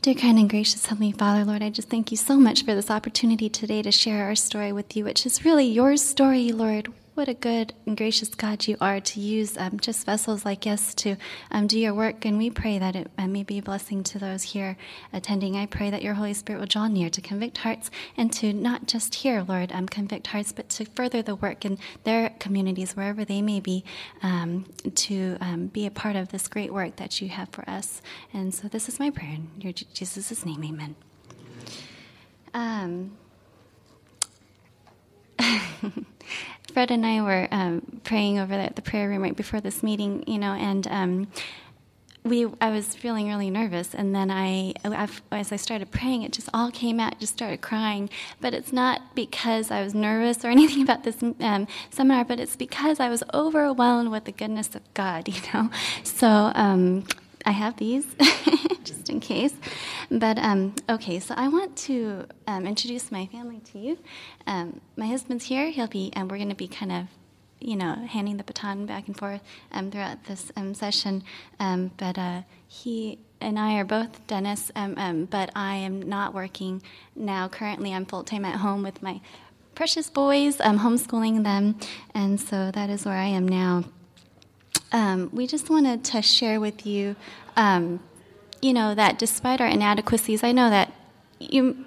Dear kind and gracious Heavenly Father, Lord, I just thank you so much for this opportunity today to share our story with you, which is really your story, Lord. What a good and gracious God you are to use um, just vessels like us to um, do your work. And we pray that it uh, may be a blessing to those here attending. I pray that your Holy Spirit will draw near to convict hearts and to not just here, Lord, um, convict hearts, but to further the work in their communities, wherever they may be, um, to um, be a part of this great work that you have for us. And so this is my prayer in your Jesus' name, amen. Um, Fred and I were um, praying over at the prayer room right before this meeting, you know, and um, we I was feeling really nervous, and then I, as I started praying, it just all came out. Just started crying, but it's not because I was nervous or anything about this um, seminar, but it's because I was overwhelmed with the goodness of God, you know. So um, I have these just in case. But um, okay, so I want to um, introduce my family to you. Um, my husband's here. He'll be, and we're going to be kind of, you know, handing the baton back and forth um, throughout this um, session. Um, but uh, he and I are both dentists, but I am not working now. Currently, I'm full time at home with my precious boys. I'm homeschooling them, and so that is where I am now. Um, we just wanted to share with you, um, you know, that despite our inadequacies, I know that you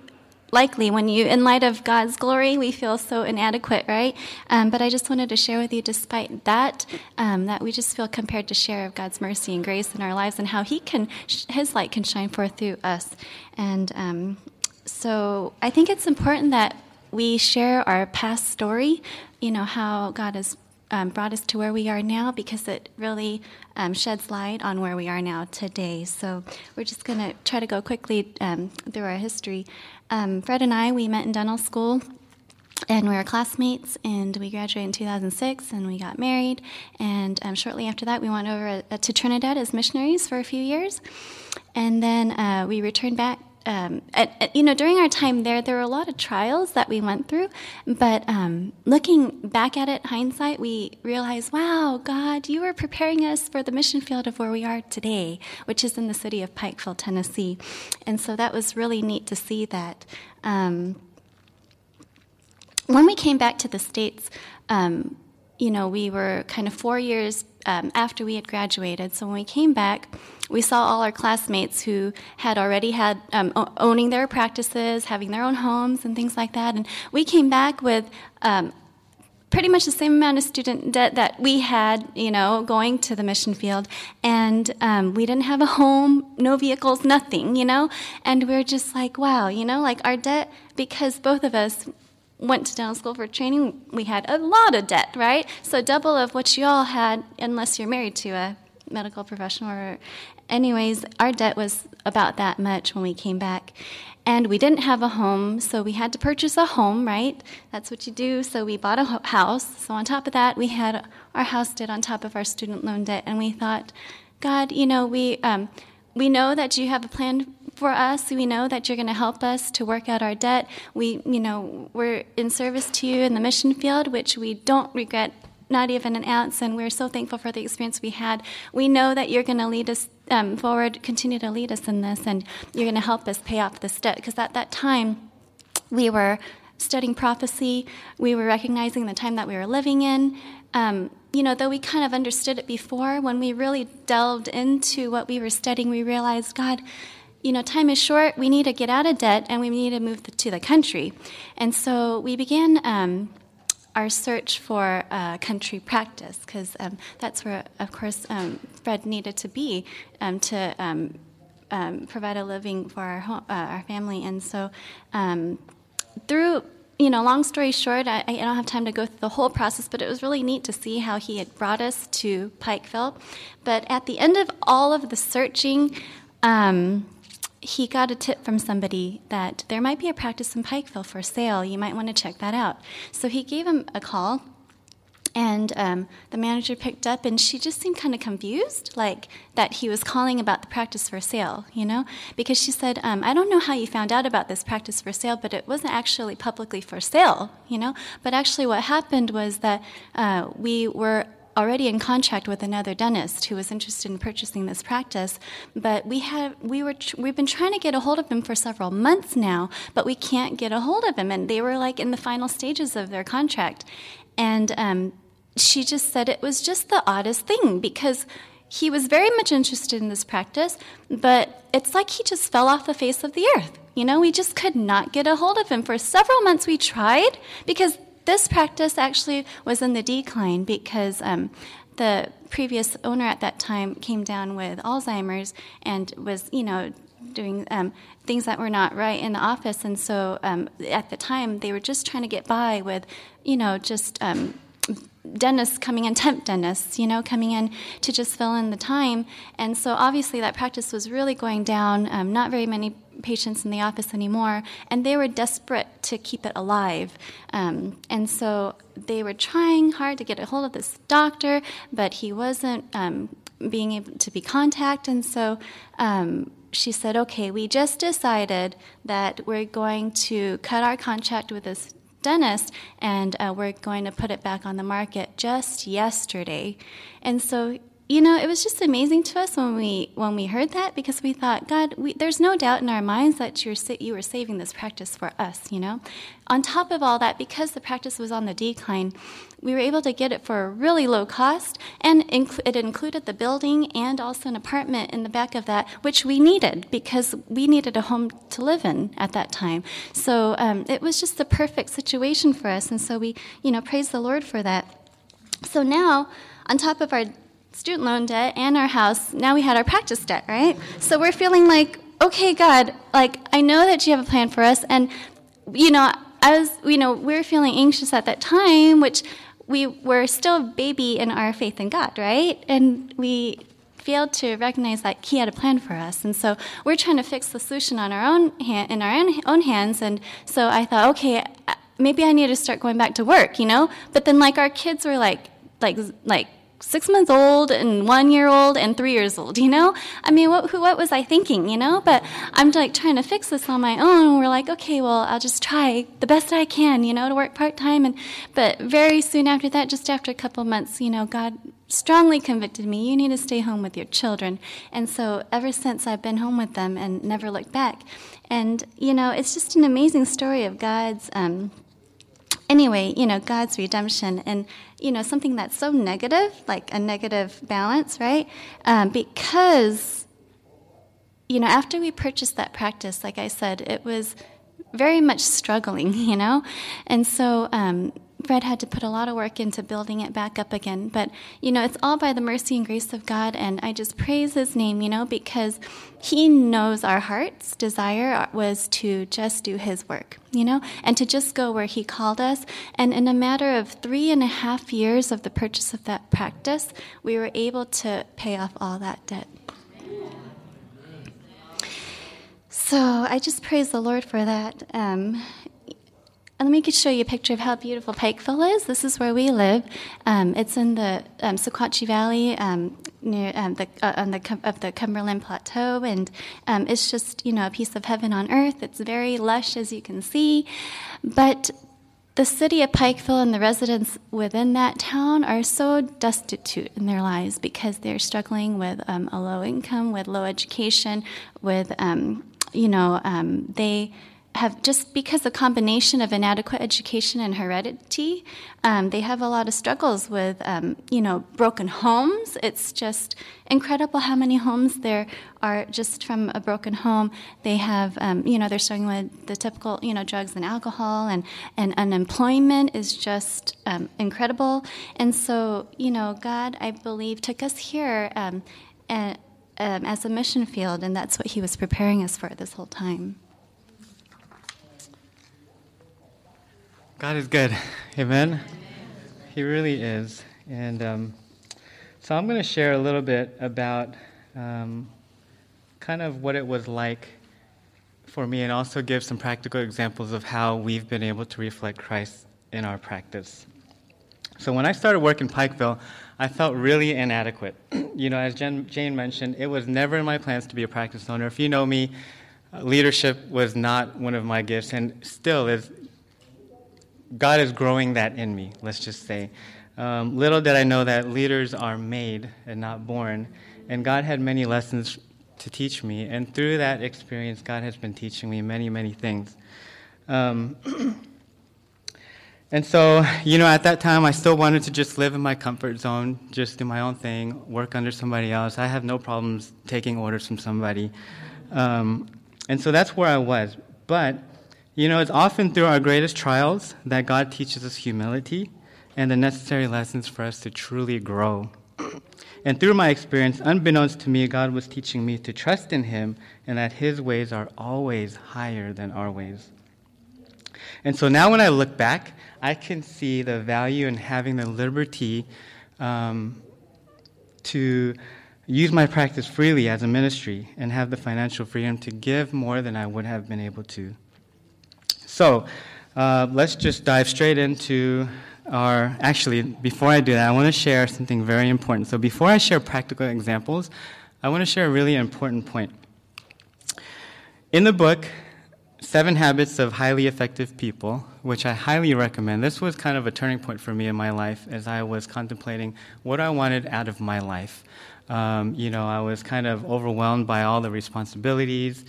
likely when you, in light of God's glory, we feel so inadequate, right? Um, but I just wanted to share with you, despite that, um, that we just feel compared to share of God's mercy and grace in our lives and how He can, His light can shine forth through us. And um, so I think it's important that we share our past story, you know, how God has um, brought us to where we are now because it really um, sheds light on where we are now today. So we're just going to try to go quickly um, through our history. Um, Fred and I, we met in dental school. And we were classmates, and we graduated in 2006, and we got married. And um, shortly after that, we went over uh, to Trinidad as missionaries for a few years. And then uh, we returned back um, you know, during our time there, there were a lot of trials that we went through. But um, looking back at it, hindsight, we realized, wow, God, you were preparing us for the mission field of where we are today, which is in the city of Pikeville, Tennessee. And so that was really neat to see that. Um, when we came back to the States, um, you know, we were kind of four years um, after we had graduated. So when we came back, we saw all our classmates who had already had um, owning their practices, having their own homes, and things like that. And we came back with um, pretty much the same amount of student debt that we had, you know, going to the mission field. And um, we didn't have a home, no vehicles, nothing, you know? And we are just like, wow, you know, like our debt, because both of us went to dental school for training, we had a lot of debt, right? So double of what you all had, unless you're married to a medical professional or anyways, our debt was about that much when we came back. And we didn't have a home, so we had to purchase a home, right? That's what you do. So we bought a house. So on top of that, we had our house debt on top of our student loan debt. And we thought, God, you know, we, um, we know that you have a plan for us. We know that you're going to help us to work out our debt. We, you know, we're in service to you in the mission field, which we don't regret not even an ounce, and we're so thankful for the experience we had. We know that you're going to lead us um, forward, continue to lead us in this, and you're going to help us pay off this debt. Because at that time, we were studying prophecy, we were recognizing the time that we were living in. Um, you know, though we kind of understood it before, when we really delved into what we were studying, we realized, God, you know, time is short. We need to get out of debt and we need to move to the country. And so we began um, our search for uh, country practice because um, that's where, of course, um, Fred needed to be um, to um, um, provide a living for our home, uh, our family. And so, um, through you know, long story short, I, I, don't have time to go through the whole process, but it was really neat to see how he had brought us to Pikeville. But at the end of all of the searching, he got a tip from somebody that there might be a practice in Pikeville for sale. You might want to check that out. So he gave him a call, and um, the manager picked up, and she just seemed kind of confused, like that he was calling about the practice for sale, you know? Because she said, um, I don't know how you found out about this practice for sale, but it wasn't actually publicly for sale, you know? But actually, what happened was that uh, we were already in contract with another dentist who was interested in purchasing this practice, but we have we were we've been trying to get a hold of him for several months now, but we can't get a hold of him, and they were like in the final stages of their contract, and um, she just said it was just the oddest thing because he was very much interested in this practice, but it's like he just fell off the face of the earth. You know, we just could not get a hold of him. For several months, we tried because this practice actually was in the decline because um, the previous owner at that time came down with Alzheimer's and was, you know, doing um, things that were not right in the office. And so um, at the time, they were just trying to get by with, you know, just um, dentists coming in, temp dentists, you know, coming in to just fill in the time. And so obviously that practice was really going down. Um, not very many patients in the office anymore, and they were desperate to keep it alive. Um, and so they were trying hard to get a hold of this doctor, but he wasn't um, being able to be contacted. And so um, she said, okay, we just decided that we're going to cut our contract with this dentist, and uh, we're going to put it back on the market just yesterday. And so, you know, it was just amazing to us when we when we heard that because we thought, God, we, there's no doubt in our minds that you're you were saving this practice for us. You know, on top of all that, because the practice was on the decline, we were able to get it for a really low cost, and inc- it included the building and also an apartment in the back of that, which we needed because we needed a home to live in at that time. So um, it was just the perfect situation for us, and so we, you know, praise the Lord for that. So now, on top of our student loan debt and our house, now we had our practice debt, right? So we're feeling like, okay, God, like I know that you have a plan for us, and you know, I was, you know, we were feeling anxious at that time, which we were still a baby in our faith in God, right? And we failed to recognize that He had a plan for us, and so we're trying to fix the solution on our own hand, in our own, own hands. And so I thought, okay, uh, maybe I need to start going back to work, you know. But then, like, our kids were like, like, like six months old and one year old and three years old, you know? I mean, what, what was I thinking, you know? But I'm like trying to fix this on my own. We're like, okay, well, I'll just try the best I can, you know, to work part time. And, but very soon after that, just after a couple months, you know, God strongly convicted me, you need to stay home with your children. And so ever since I've been home with them and never looked back. And, you know, it's just an amazing story of God's, um, anyway, you know, God's redemption and, you know, something that's so negative, like a negative balance, right? Um, because, you know, after we purchased that practice, like I said, it was very much struggling, you know? And so, um, Fred had to put a lot of work into building it back up again. But, you know, it's all by the mercy and grace of God. And I just praise his name, you know, because he knows our heart's desire was to just do his work, you know, and to just go where he called us. And in a matter of three and a half years of the purchase of that practice, we were able to pay off all that debt. So I just praise the Lord for that. Um, and let me show you a picture of how beautiful Pikeville is. This is where we live. Um, it's in the um, Sequatchie Valley, um, near um, the uh, on the of the Cumberland Plateau, and um, it's just you know a piece of heaven on earth. It's very lush, as you can see, but the city of Pikeville and the residents within that town are so destitute in their lives because they're struggling with um, a low income, with low education, with you know they have just because the combination of inadequate education and heredity, um, they have a lot of struggles with, um, you know, broken homes. It's just incredible how many homes there are just from a broken home. They have, um, you know, they're struggling with the typical, you know, drugs and alcohol, and, and unemployment is just um, incredible. And so, you know, God, I believe, took us here and, um, um, as a mission field, and that's what He was preparing us for this whole time. God is good. Amen. He really is. And um, so I'm going to share a little bit about um, kind of what it was like for me and also give some practical examples of how we've been able to reflect Christ in our practice. So when I started work in Pikeville, I felt really inadequate. you know, as Jen, Jane mentioned, it was never in my plans to be a practice owner. If you know me, leadership was not one of my gifts and still is God is growing that in me, let's just say. Um, little did I know that leaders are made and not born. And God had many lessons to teach me. And through that experience, God has been teaching me many, many things. Um, and so, you know, at that time, I still wanted to just live in my comfort zone, just do my own thing, work under somebody else. I have no problems taking orders from somebody. Um, and so that's where I was. But, you know, it's often through our greatest trials that God teaches us humility and the necessary lessons for us to truly grow. And through my experience, unbeknownst to me, God was teaching me to trust in Him and that His ways are always higher than our ways. And so now when I look back, I can see the value in having the liberty um, to use my practice freely as a ministry and have the financial freedom to give more than I would have been able to. So uh, let's just dive straight into our. Actually, before I do that, I want to share something very important. So before I share practical examples, I want to share a really important point. In the book, Seven Habits of Highly Effective People, which I highly recommend. This was kind of a turning point for me in my life as I was contemplating what I wanted out of my life. Um, you know, I was kind of overwhelmed by all the responsibilities.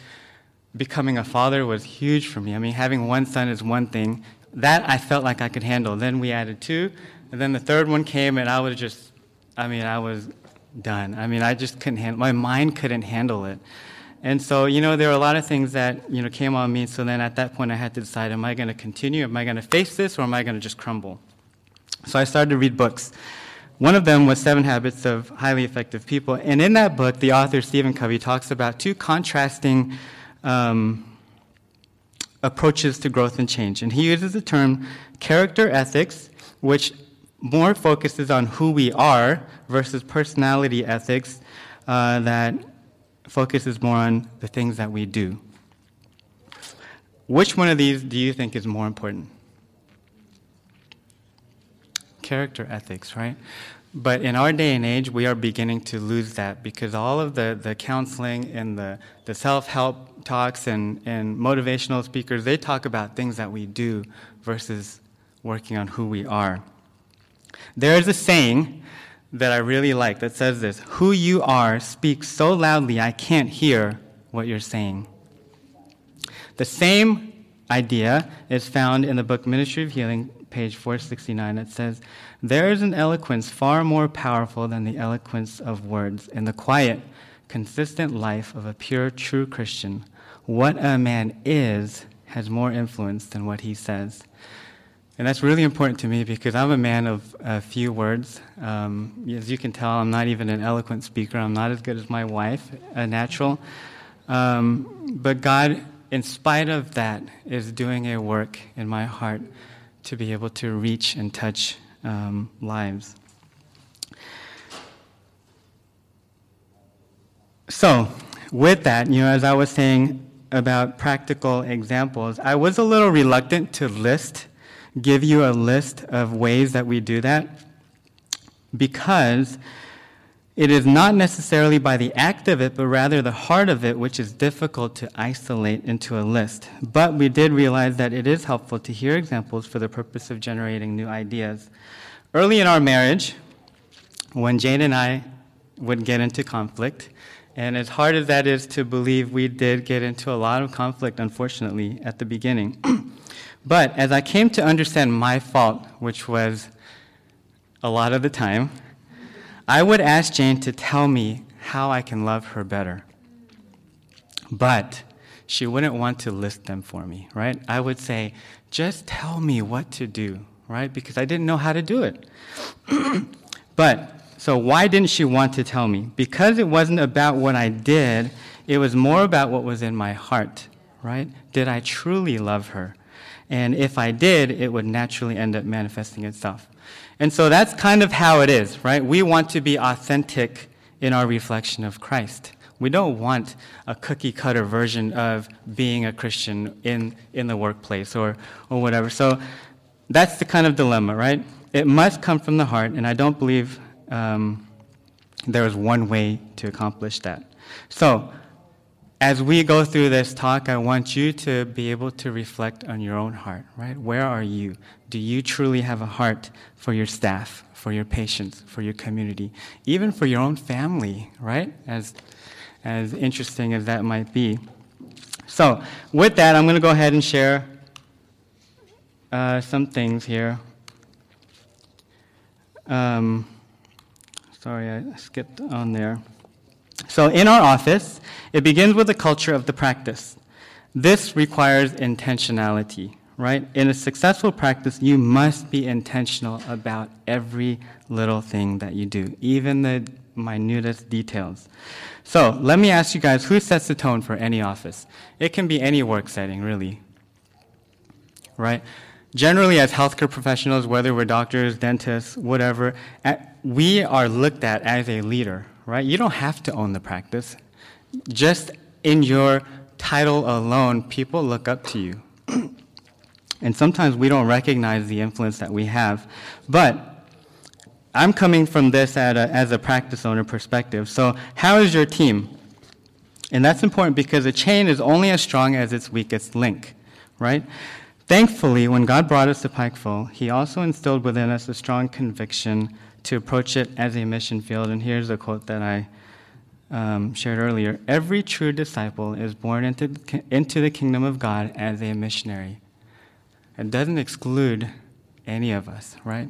Becoming a father was huge for me. I mean, having one son is one thing. That I felt like I could handle. Then we added two, and then the third one came, and I was just, I mean, I was done. I mean, I just couldn't handle. My mind couldn't handle it. And so, you know, there were a lot of things that, you know, came on me. So then at that point, I had to decide, am I going to continue? Am I going to face this or am I going to just crumble? So I started to read books. One of them was Seven Habits of Highly Effective People. And in that book, the author, Stephen Covey, talks about two contrasting um, approaches to growth and change. And he uses the term character ethics, which more focuses on who we are, versus personality ethics uh, that focuses more on the things that we do. Which one of these do you think is more important? Character ethics, right? But in our day and age, we are beginning to lose that because all of the, the counseling and the, the self help talks and, and motivational speakers, they talk about things that we do versus working on who we are. There is a saying that I really like that says this Who you are speaks so loudly I can't hear what you're saying. The same idea is found in the book Ministry of Healing, page 469. It says, There is an eloquence far more powerful than the eloquence of words in the quiet, consistent life of a pure, true Christian. What a man is has more influence than what he says. And that's really important to me because I'm a man of a few words. Um, as you can tell, I'm not even an eloquent speaker. I'm not as good as my wife, a natural. Um, but God, in spite of that, is doing a work in my heart to be able to reach and touch um, lives. So, with that, you know, as I was saying about practical examples, I was a little reluctant to list give you a list of ways that we do that because it is not necessarily by the act of it, but rather the heart of it, which is difficult to isolate into a list. But we did realize that it is helpful to hear examples for the purpose of generating new ideas. Early in our marriage, when Jane and I would get into conflict, and as hard as that is to believe, we did get into a lot of conflict, unfortunately, at the beginning. But as I came to understand my fault, which was a lot of the time, I would ask Jane to tell me how I can love her better. But she wouldn't want to list them for me, right? I would say, just tell me what to do, right? Because I didn't know how to do it. but, so why didn't she want to tell me? Because it wasn't about what I did, it was more about what was in my heart, right? Did I truly love her? And if I did, it would naturally end up manifesting itself. And so that's kind of how it is, right? We want to be authentic in our reflection of Christ. We don't want a cookie cutter version of being a Christian in, in the workplace or, or whatever. So that's the kind of dilemma, right? It must come from the heart, and I don't believe um, there is one way to accomplish that. So as we go through this talk, I want you to be able to reflect on your own heart, right? Where are you? Do you truly have a heart for your staff, for your patients, for your community, even for your own family, right? As, as interesting as that might be. So, with that, I'm going to go ahead and share uh, some things here. Um, sorry, I skipped on there. So, in our office, it begins with the culture of the practice. This requires intentionality, right? In a successful practice, you must be intentional about every little thing that you do, even the minutest details. So, let me ask you guys who sets the tone for any office? It can be any work setting, really. Right? Generally, as healthcare professionals, whether we're doctors, dentists, whatever, we are looked at as a leader, right? You don't have to own the practice. Just in your title alone, people look up to you. and sometimes we don't recognize the influence that we have. But I'm coming from this a, as a practice owner perspective. So, how is your team? And that's important because a chain is only as strong as its weakest link, right? Thankfully, when God brought us to Pikeville, He also instilled within us a strong conviction to approach it as a mission field. And here's a quote that I um, shared earlier Every true disciple is born into, into the kingdom of God as a missionary. It doesn't exclude any of us, right?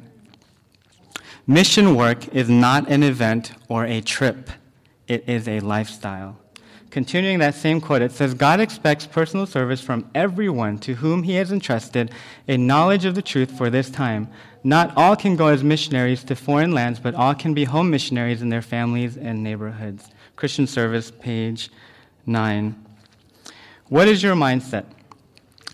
Mission work is not an event or a trip, it is a lifestyle. Continuing that same quote, it says, God expects personal service from everyone to whom he has entrusted a knowledge of the truth for this time. Not all can go as missionaries to foreign lands, but all can be home missionaries in their families and neighborhoods. Christian Service, page 9. What is your mindset?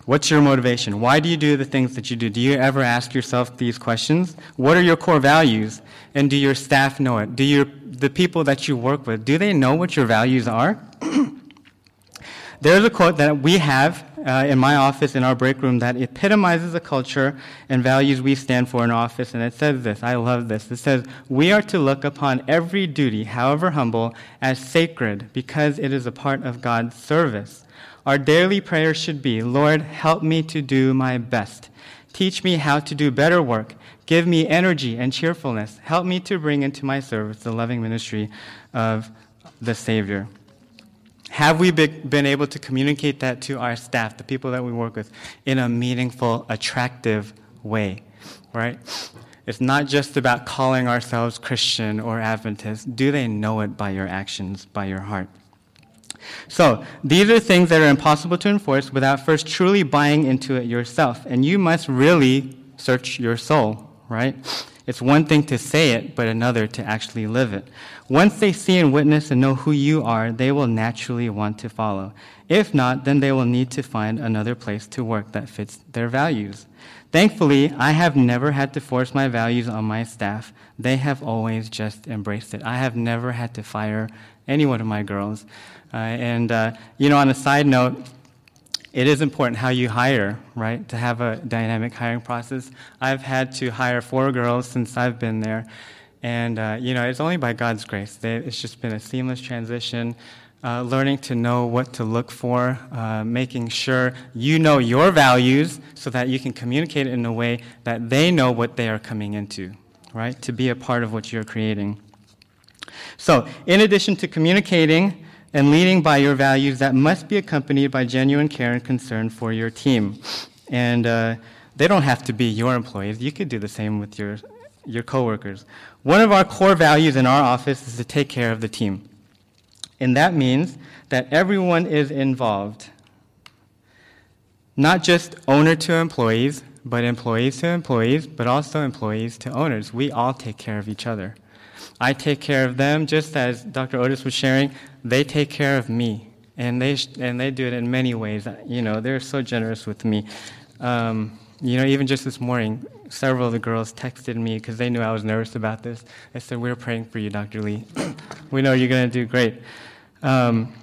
What's your motivation? Why do you do the things that you do? Do you ever ask yourself these questions? What are your core values? And do your staff know it? Do your, the people that you work with, do they know what your values are? There's a quote that we have uh, in my office in our break room that epitomizes the culture and values we stand for in office, and it says this. I love this. It says, We are to look upon every duty, however humble, as sacred because it is a part of God's service. Our daily prayer should be, Lord, help me to do my best. Teach me how to do better work. Give me energy and cheerfulness. Help me to bring into my service the loving ministry of the Savior. Have we been able to communicate that to our staff, the people that we work with, in a meaningful, attractive way? Right? It's not just about calling ourselves Christian or Adventist. Do they know it by your actions, by your heart? So, these are things that are impossible to enforce without first truly buying into it yourself. And you must really search your soul, right? It's one thing to say it, but another to actually live it. Once they see and witness and know who you are, they will naturally want to follow. If not, then they will need to find another place to work that fits their values. Thankfully, I have never had to force my values on my staff. They have always just embraced it. I have never had to fire any one of my girls. Uh, and, uh, you know, on a side note, it is important how you hire, right, to have a dynamic hiring process. I've had to hire four girls since I've been there. And, uh, you know, it's only by God's grace. They, it's just been a seamless transition, uh, learning to know what to look for, uh, making sure you know your values so that you can communicate in a way that they know what they are coming into, right, to be a part of what you're creating. So, in addition to communicating, and leading by your values that must be accompanied by genuine care and concern for your team. And uh, they don't have to be your employees. You could do the same with your, your coworkers. One of our core values in our office is to take care of the team. And that means that everyone is involved. Not just owner to employees, but employees to employees, but also employees to owners. We all take care of each other. I take care of them just as Dr. Otis was sharing. They take care of me, and they and they do it in many ways. You know, they're so generous with me. Um, you know, even just this morning, several of the girls texted me because they knew I was nervous about this. They said, "We're praying for you, Dr. Lee. we know you're going to do great." Um,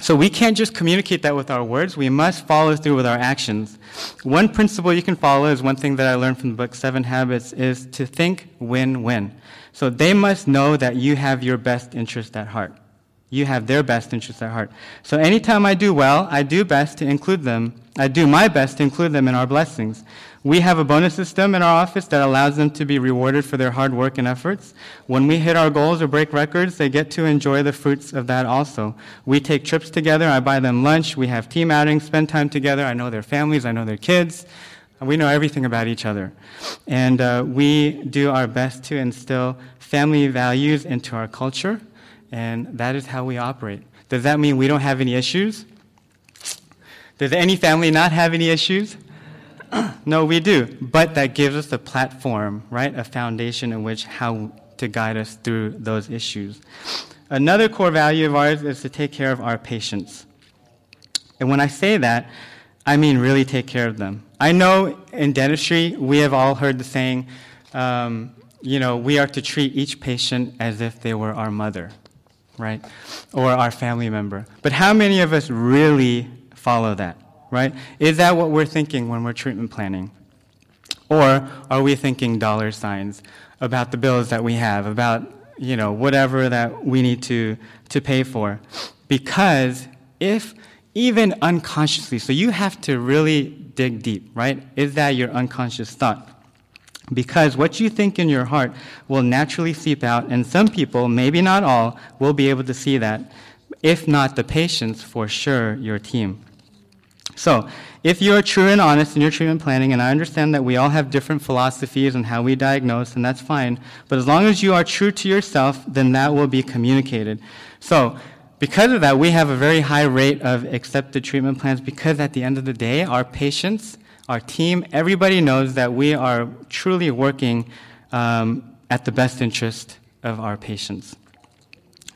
so we can't just communicate that with our words. We must follow through with our actions. One principle you can follow is one thing that I learned from the book Seven Habits is to think win-win. So they must know that you have your best interest at heart. You have their best interests at heart. So anytime I do well, I do best to include them. I do my best to include them in our blessings. We have a bonus system in our office that allows them to be rewarded for their hard work and efforts. When we hit our goals or break records, they get to enjoy the fruits of that also. We take trips together. I buy them lunch. We have team outings, spend time together. I know their families. I know their kids. We know everything about each other. And uh, we do our best to instill family values into our culture, and that is how we operate. Does that mean we don't have any issues? Does any family not have any issues? no, we do. But that gives us a platform, right? A foundation in which how to guide us through those issues. Another core value of ours is to take care of our patients. And when I say that, I mean really take care of them. I know in dentistry, we have all heard the saying, um, you know, we are to treat each patient as if they were our mother, right? Or our family member. But how many of us really follow that, right? Is that what we're thinking when we're treatment planning? Or are we thinking dollar signs about the bills that we have, about, you know, whatever that we need to, to pay for? Because if even unconsciously, so you have to really dig deep, right? Is that your unconscious thought? Because what you think in your heart will naturally seep out, and some people, maybe not all, will be able to see that. If not the patients, for sure, your team. So, if you're true and honest in your treatment planning, and I understand that we all have different philosophies on how we diagnose, and that's fine, but as long as you are true to yourself, then that will be communicated. So, because of that, we have a very high rate of accepted treatment plans because at the end of the day, our patients, our team, everybody knows that we are truly working um, at the best interest of our patients.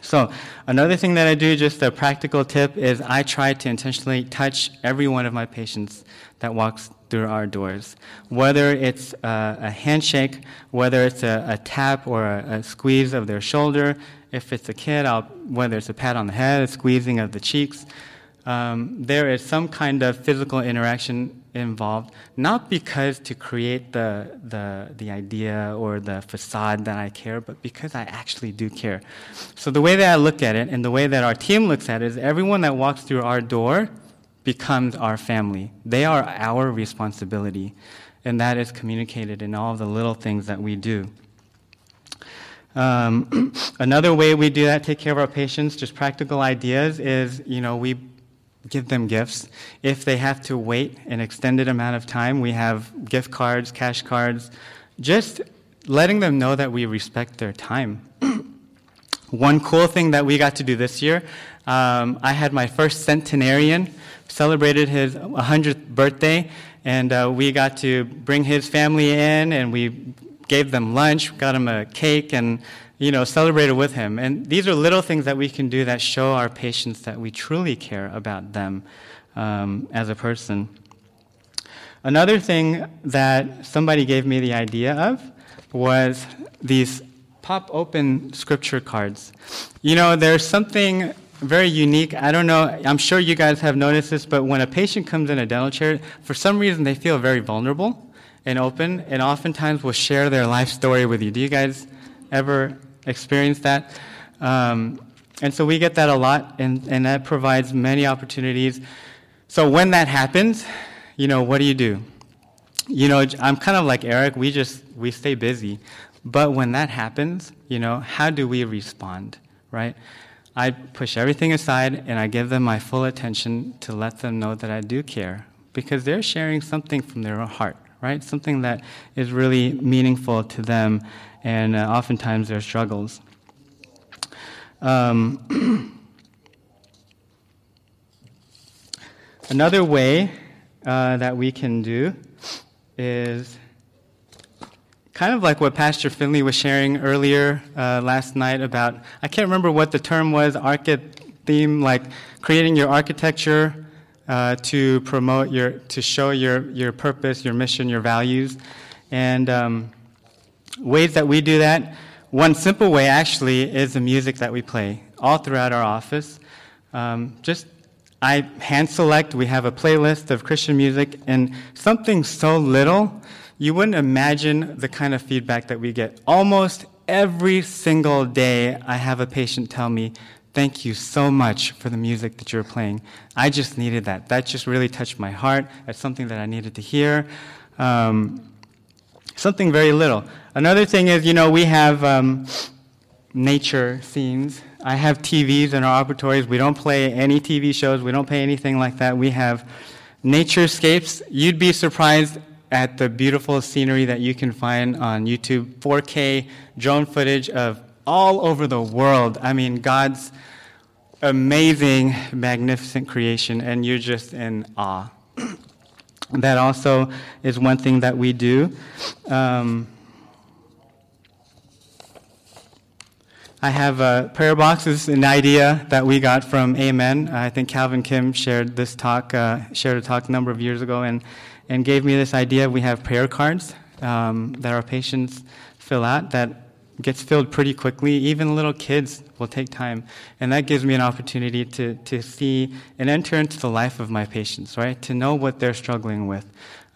So, another thing that I do, just a practical tip, is I try to intentionally touch every one of my patients that walks through our doors. Whether it's a, a handshake, whether it's a, a tap or a, a, squeeze of their shoulder, if it's a kid, I'll, whether it's a pat on the head, a squeezing of the cheeks, um, there is some kind of physical interaction involved, not because to create the, the, the idea or the facade that I care, but because I actually do care. So the way that I look at it and the way that our team looks at it is everyone that walks through our door becomes our family. They are our responsibility. And that is communicated in all the little things that we do. Um, another way we do that, take care of our patients, just practical ideas, is you know we give them gifts. If they have to wait an extended amount of time, we have gift cards, cash cards, just letting them know that we respect their time. One cool thing that we got to do this year, um, I had my first centenarian, celebrated his 100th birthday, and uh, we got to bring his family in, and we gave them lunch, got him a cake, and you know, celebrated with him. And these are little things that we can do that show our patients that we truly care about them um, as a person. Another thing that somebody gave me the idea of was these pop open scripture cards. You know, there's something very unique. I don't know, I'm sure you guys have noticed this, but when a patient comes in a dental chair, for some reason they feel very vulnerable and open, and oftentimes will share their life story with you. Do you guys ever experience that? Um, and so we get that a lot, and, and that provides many opportunities. So when that happens, you know, what do you do? You know, I'm kind of like Eric, we just, we stay busy. But when that happens, you know, how do we respond, right? I push everything aside and I give them my full attention to let them know that I do care because they're sharing something from their heart, right? Something that is really meaningful to them and uh, oftentimes their struggles. Um, another way uh, that we can do is kind of like what Pastor Finley was sharing earlier uh, last night about, I can't remember what the term was, archit theme, like creating your architecture uh, to promote your, to show your, your purpose, your mission, your values. And um, ways that we do that, one simple way actually is the music that we play all throughout our office. Um, just I hand select, we have a playlist of Christian music, and something so little you wouldn't imagine the kind of feedback that we get. Almost every single day, I have a patient tell me, Thank you so much for the music that you're playing. I just needed that. That just really touched my heart. That's something that I needed to hear. Um, something very little. Another thing is, you know, we have um, nature scenes. I have TVs in our operatories. We don't play any TV shows. We don't play anything like that. We have nature naturescapes. You'd be surprised at the beautiful scenery that you can find on YouTube. 4K drone footage of all over the world. I mean, God's amazing, magnificent creation, and you're just in awe. That also is one thing that we do. Um, I have a prayer box. Is an idea that we got from Amen. I think Calvin Kim shared this talk, uh, shared a talk a number of years ago, and, and gave me this idea. We have prayer cards um, that our patients fill out that gets filled pretty quickly. Even little kids will take time. And that gives me an opportunity to, to see and enter into the life of my patients, right? To know what they're struggling with,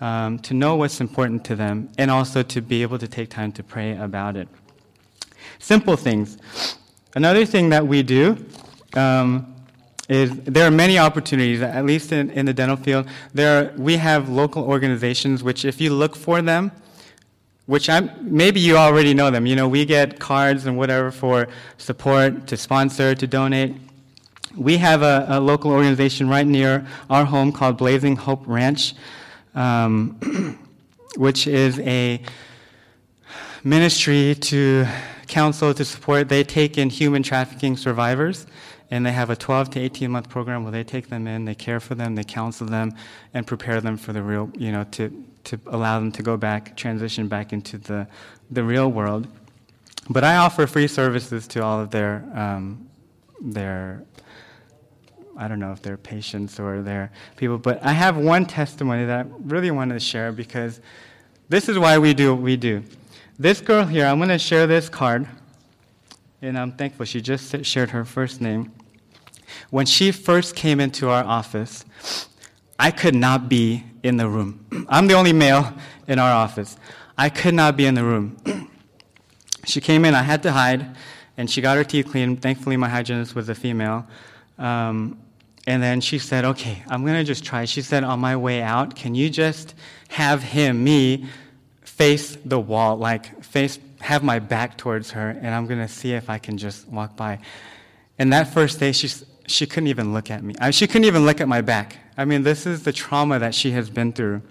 um, to know what's important to them, and also to be able to take time to pray about it. Simple things. Another thing that we do um, is there are many opportunities, at least in, in the dental field. There are, we have local organizations which, if you look for them, which I'm, maybe you already know them. You know, we get cards and whatever for support, to sponsor, to donate. We have a, a local organization right near our home called Blazing Hope Ranch, um, which is a ministry to counsel to support. They take in human trafficking survivors, and they have a 12 to 18 month program where they take them in, they care for them, they counsel them, and prepare them for the real, you know, to, to allow them to go back, transition back into the, the real world. But I offer free services to all of their, um, their I don't know if they're patients or they're people, but I have one testimony that I really wanted to share because this is why we do what we do. This girl here, I'm going to share this card, and I'm thankful she just shared her first name. When she first came into our office, I could not be in the room. I'm the only male in our office. I could not be in the room. she came in, I had to hide, and she got her teeth cleaned. Thankfully, my hygienist was a female. Um, and then she said, Okay, I'm going to just try. She said, On my way out, can you just have him, me, face the wall, like face, have my back towards her, and I'm going to see if I can just walk by. And that first day, she, she couldn't even look at me. I, she couldn't even look at my back. I mean, this is the trauma that she has been through.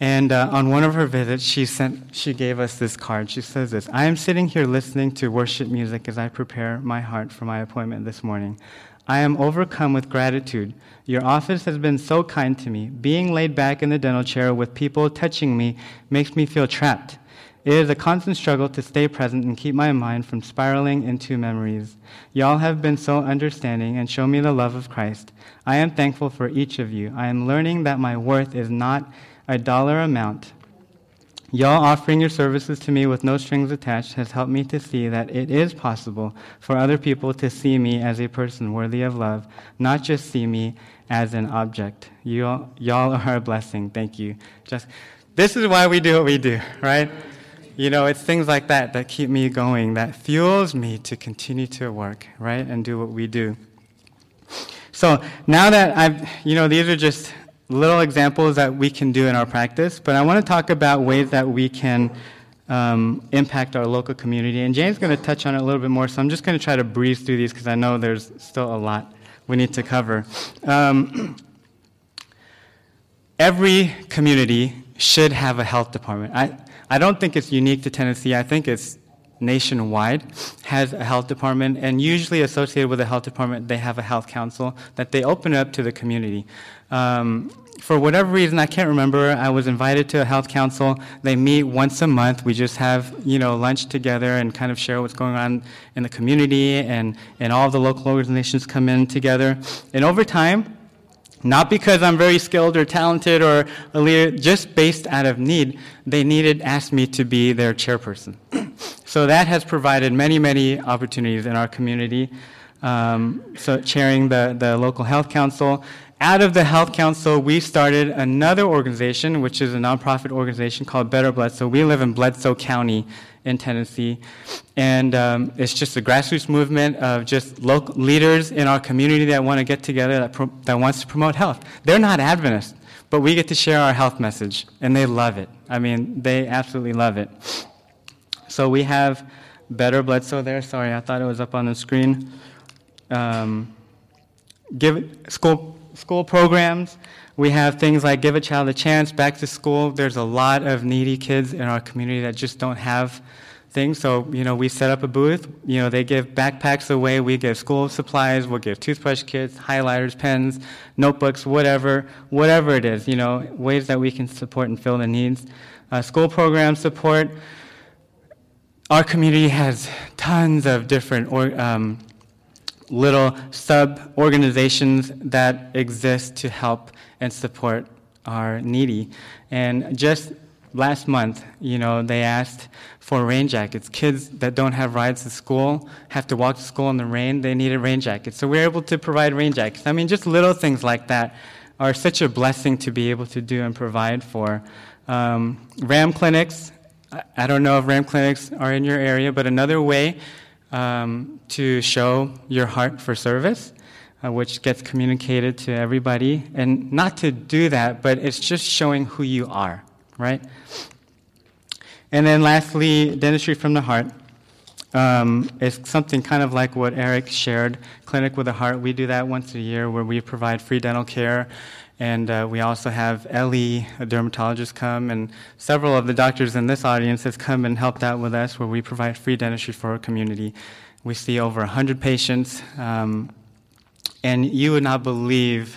And uh, on one of her visits, she, sent, she gave us this card. She says this I am sitting here listening to worship music as I prepare my heart for my appointment this morning. I am overcome with gratitude. Your office has been so kind to me. Being laid back in the dental chair with people touching me makes me feel trapped. It is a constant struggle to stay present and keep my mind from spiraling into memories. Y'all have been so understanding and show me the love of Christ. I am thankful for each of you. I am learning that my worth is not a dollar amount, Y'all offering your services to me with no strings attached has helped me to see that it is possible for other people to see me as a person worthy of love, not just see me as an object. Y'all, y'all are a blessing. Thank you. Just this is why we do what we do, right? You know, it's things like that that keep me going, that fuels me to continue to work, right, and do what we do. So now that I've, you know, these are just little examples that we can do in our practice, but I want to talk about ways that we can um, impact our local community. And Jane's going to touch on it a little bit more, so I'm just going to try to breeze through these because I know there's still a lot we need to cover. Um, every community should have a health department. I, I don't think it's unique to Tennessee. I think it's nationwide has a health department, and usually associated with a health department, they have a health council that they open up to the community. Um, for whatever reason, I can't remember, I was invited to a health council. They meet once a month. We just have, you know, lunch together and kind of share what's going on in the community, and, and all the local organizations come in together. And over time, not because I'm very skilled or talented or a leader, just based out of need, they needed, asked me to be their chairperson. so that has provided many, many opportunities in our community. Um, so chairing the, the local health council, out of the Health Council, we started another organization, which is a nonprofit organization called Better Bledsoe. We live in Bledsoe County in Tennessee. And um, it's just a grassroots movement of just local leaders in our community that want to get together, that, pro- that wants to promote health. They're not Adventists, but we get to share our health message, and they love it. I mean, they absolutely love it. So we have Better blood. Bledsoe there. Sorry, I thought it was up on the screen. Um, give school school programs. We have things like Give a Child a Chance, Back to School. There's a lot of needy kids in our community that just don't have things. So, you know, we set up a booth. You know, they give backpacks away. We give school supplies. We'll give toothbrush kits, highlighters, pens, notebooks, whatever, whatever it is, you know, ways that we can support and fill the needs. Uh, school program support. Our community has tons of different or, um, little sub organizations that exist to help and support our needy. And just last month, you know, they asked for rain jackets. Kids that don't have rides to school have to walk to school in the rain. They needed rain jackets. So we're able to provide rain jackets. I mean, just little things like that are such a blessing to be able to do and provide for. Um, RAM clinics, I don't know if RAM clinics are in your area, but another way um, to show your heart for service, uh, which gets communicated to everybody. And not to do that, but it's just showing who you are, right? And then lastly, dentistry from the heart. Um, it's something kind of like what Eric shared, Clinic with a Heart. We do that once a year where we provide free dental care and uh, we also have Ellie, a dermatologist, come, and several of the doctors in this audience has come and helped out with us, where we provide free dentistry for our community. We see over 100 patients, um, and you would not believe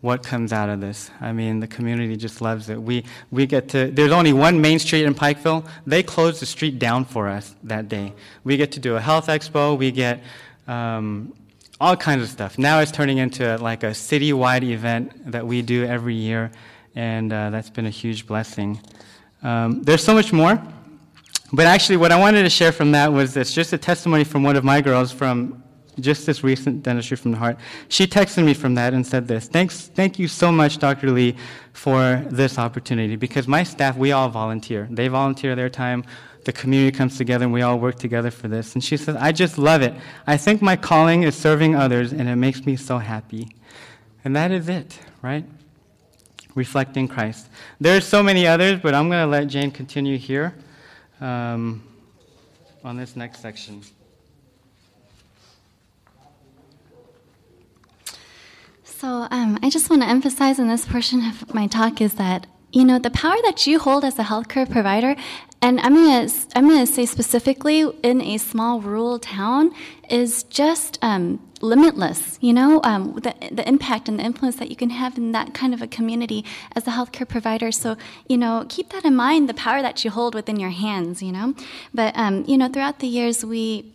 what comes out of this. I mean, the community just loves it. We, we get to, there's only one main street in Pikeville. They closed the street down for us that day. We get to do a health expo. We get um, all kinds of stuff. Now it's turning into like a citywide event that we do every year, and uh, that's been a huge blessing. Um, there's so much more, but actually, what I wanted to share from that was this just a testimony from one of my girls from just this recent dentistry from the heart. She texted me from that and said this Thanks, Thank you so much, Dr. Lee, for this opportunity because my staff, we all volunteer. They volunteer their time the community comes together and we all work together for this. And she says, I just love it. I think my calling is serving others and it makes me so happy. And that is it, right? Reflecting Christ. There's so many others, but I'm going to let Jane continue here um, on this next section. So, um, I just want to emphasize in this portion of my talk is that you know the power that you hold as a healthcare provider and I'm gonna I'm gonna say specifically in a small rural town is just um, limitless. You know, um, the the impact and the influence that you can have in that kind of a community as a healthcare provider. So you know, keep that in mind. The power that you hold within your hands. You know, but um, you know, throughout the years we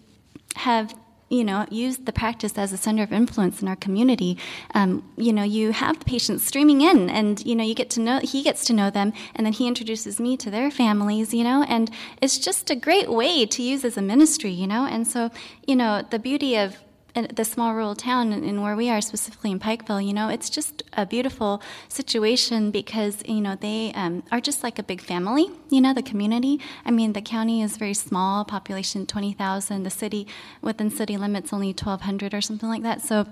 have you know, use the practice as a center of influence in our community. Um, you know, you have the patients streaming in, and you know, you get to know he gets to know them, and then he introduces me to their families. You know, and it's just a great way to use as a ministry. You know, and so you know, the beauty of the small rural town and where we are specifically in Pikeville, you know, it's just a beautiful situation because you know they um, are just like a big family. You know, the community. I mean, the county is very small, population twenty thousand. The city within city limits only twelve hundred or something like that. So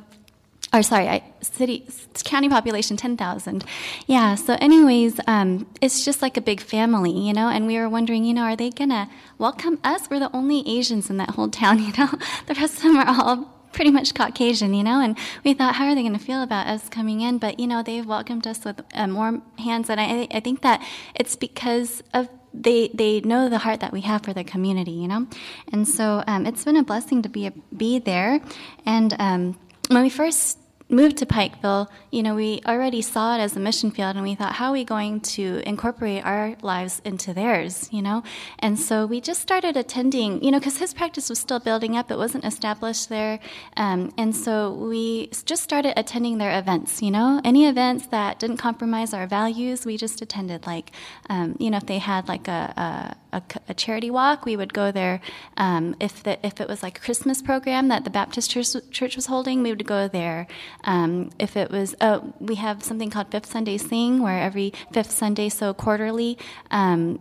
or sorry, I, city county population ten thousand. Yeah. So, anyways, um, it's just like a big family, you know. And we were wondering, you know, are they gonna welcome us? We're the only Asians in that whole town, you know. The rest of them are all pretty much Caucasian, you know, and we thought, how are they going to feel about us coming in? But, you know, they've welcomed us with um, warm hands, and I, I think that it's because of they they know the heart that we have for the community, you know, and so um, it's been a blessing to be a, be there. And um, when we first moved to Pikeville, you know, we already saw it as a mission field, and we thought, how are we going to incorporate our lives into theirs, you know? And so we just started attending, you know, because his practice was still building up, it wasn't established there. Um, and so we just started attending their events, you know? Any events that didn't compromise our values, we just attended. Like, um, you know, if they had like a, a a, a charity walk, we would go there. Um, if the, if it was like a Christmas program that the Baptist church, church was holding, we would go there. Um, if it was, oh, we have something called Fifth Sunday Sing, where every fifth Sunday, so quarterly, um,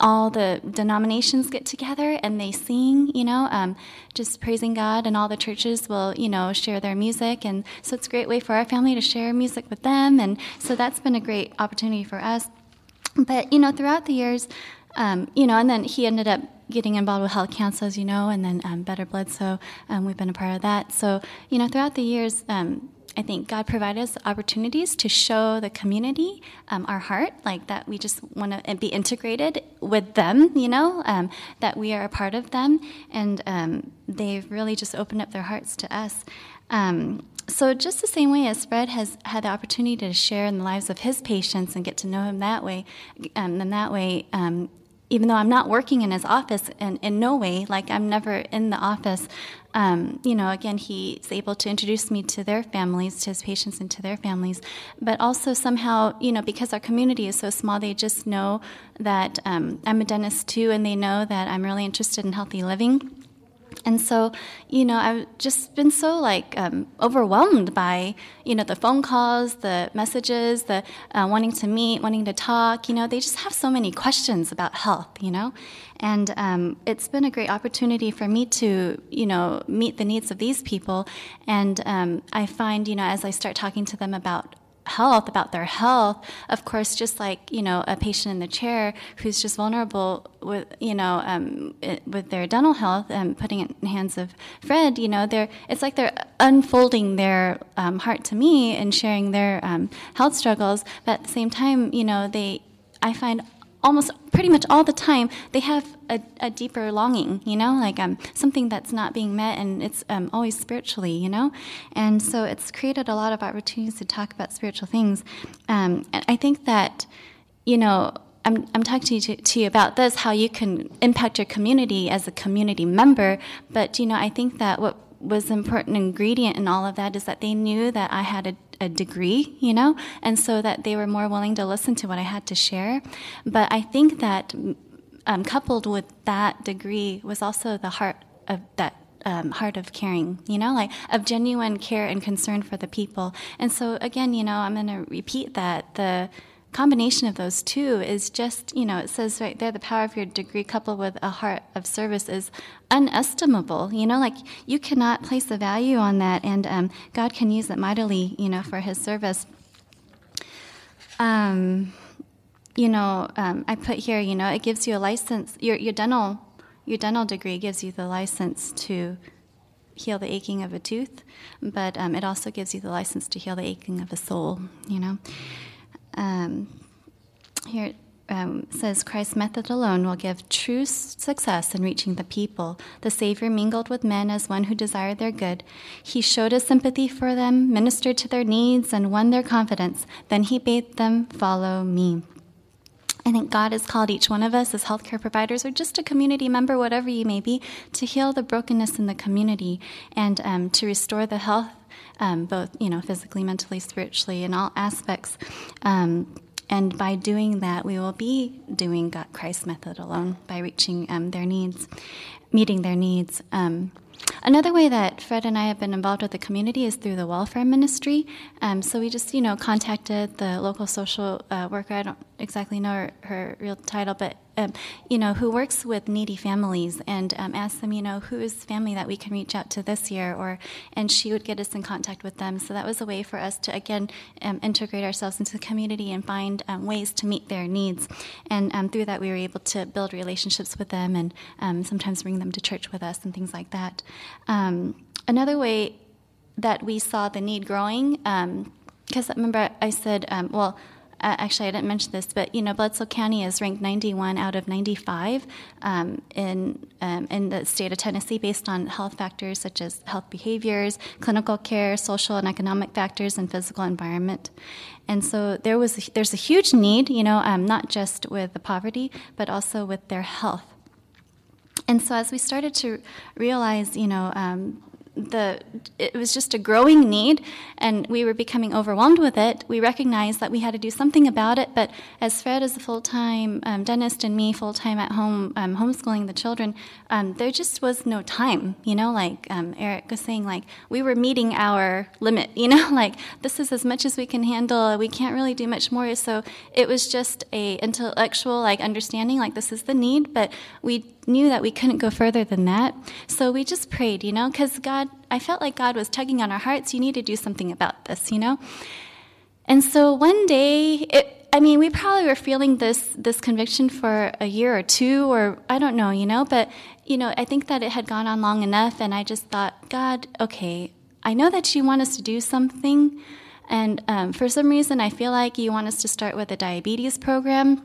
all the denominations get together and they sing. You know, um, just praising God, and all the churches will, you know, share their music, and so it's a great way for our family to share music with them, and so that's been a great opportunity for us. But you know, throughout the years, um, you know, and then he ended up getting involved with health council, as you know, and then um, Better Blood. So um, we've been a part of that. So you know, throughout the years. Um, I think God provided us opportunities to show the community um, our heart, like that we just want to be integrated with them, you know, um, that we are a part of them, and um, they've really just opened up their hearts to us. Um, so, just the same way as Fred has had the opportunity to share in the lives of his patients and get to know him that way, um, and that way, um, even though I'm not working in his office in, in no way, like I'm never in the office, um, you know, again, he's able to introduce me to their families, to his patients and to their families. But also somehow, you know, because our community is so small, they just know that um, I'm a dentist too, and they know that I'm really interested in healthy living. And so, you know, I've just been so like um, overwhelmed by, you know, the phone calls, the messages, the uh, wanting to meet, wanting to talk. You know, they just have so many questions about health, you know. And um, it's been a great opportunity for me to, you know, meet the needs of these people. And um, I find, you know, as I start talking to them about health, about their health, of course, just like you know a patient in the chair who's just vulnerable with you know um, it, with their dental health and putting it in the hands of Fred, you know, they're it's like they're unfolding their um, heart to me and sharing their um, health struggles, but at the same time, you know, they I find almost pretty much all the time they have a, a deeper longing you know like um, something that's not being met and it's um, always spiritually you know? And so it's created a lot of opportunities to talk about spiritual things. Um, and i think that you know I'm, I'm talking to you, to, to you about this how you can impact your community as a community member. But you know i think that what was an important ingredient in all of that is that they knew that i had a a degree, you know, and so that they were more willing to listen to what I had to share. But I think that um, coupled with that degree was also the heart of that um, heart of caring, you know, like of genuine care and concern for the people. And so, again, you know, I'm going to repeat that the combination of those two is just, you know, it says right there the power of your degree coupled with a heart of service is unestimable. You know, like you cannot place a value on that, and um, God can use it mightily, you know, for His service. Um, you know, um, I put here, you know, it gives you a license. Your your dental your dental degree gives you the license to heal the aching of a tooth, but um, it also gives you the license to heal the aching of a soul. You know. Um, here um, says Christ's method alone will give true success in reaching the people. The Savior mingled with men as one who desired their good. He showed his sympathy for them, ministered to their needs, and won their confidence. Then he bade them follow me. I think God has called each one of us as healthcare providers or just a community member, whatever you may be, to heal the brokenness in the community and um, to restore the health um, both you know physically, mentally, spiritually, in all aspects. Um, and by doing that, we will be doing God Christ method alone by reaching um, their needs, meeting their needs. Another way that Fred and I have been involved with the community is through the welfare ministry. Um, so we just, you know, contacted the local social uh, worker. I don't exactly know her, her real title, but um, you know, who works with needy families, and um, asked them, you know, who is family that we can reach out to this year, or and she would get us in contact with them. So that was a way for us to again um, integrate ourselves into the community and find um, ways to meet their needs. And um, through that, we were able to build relationships with them, and um, sometimes bring them to church with us and things like that. another way that we saw the need growing, because remember I said, well uh, actually, I didn't mention this, but you know, Bledsoe County is ranked 91 out of 95 um, in um, in the state of Tennessee based on health factors such as health behaviors, clinical care, social and economic factors, and physical environment. And so there was there's a huge need, you know, um, not just with the poverty, but also with their health. And so as we started to realize, you know, um, the it was just a growing need and we were becoming overwhelmed with it we recognized that we had to do something about it but as fred is a full-time um, dentist and me full-time at home um, homeschooling the children um, there just was no time you know like um, eric was saying like we were meeting our limit you know like this is as much as we can handle we can't really do much more so it was just a intellectual like understanding like this is the need but we knew that we couldn't go further than that. So we just prayed, you know, because God, I felt like God was tugging on our hearts. You need to do something about this, you know? And so one day, it, I mean, we probably were feeling this this conviction for a year or two, or I don't know, you know. But you know, I think that it had gone on long enough, and I just thought, God, okay, I know that you want us to do something, and um, for some reason, I feel like you want us to start with a diabetes program.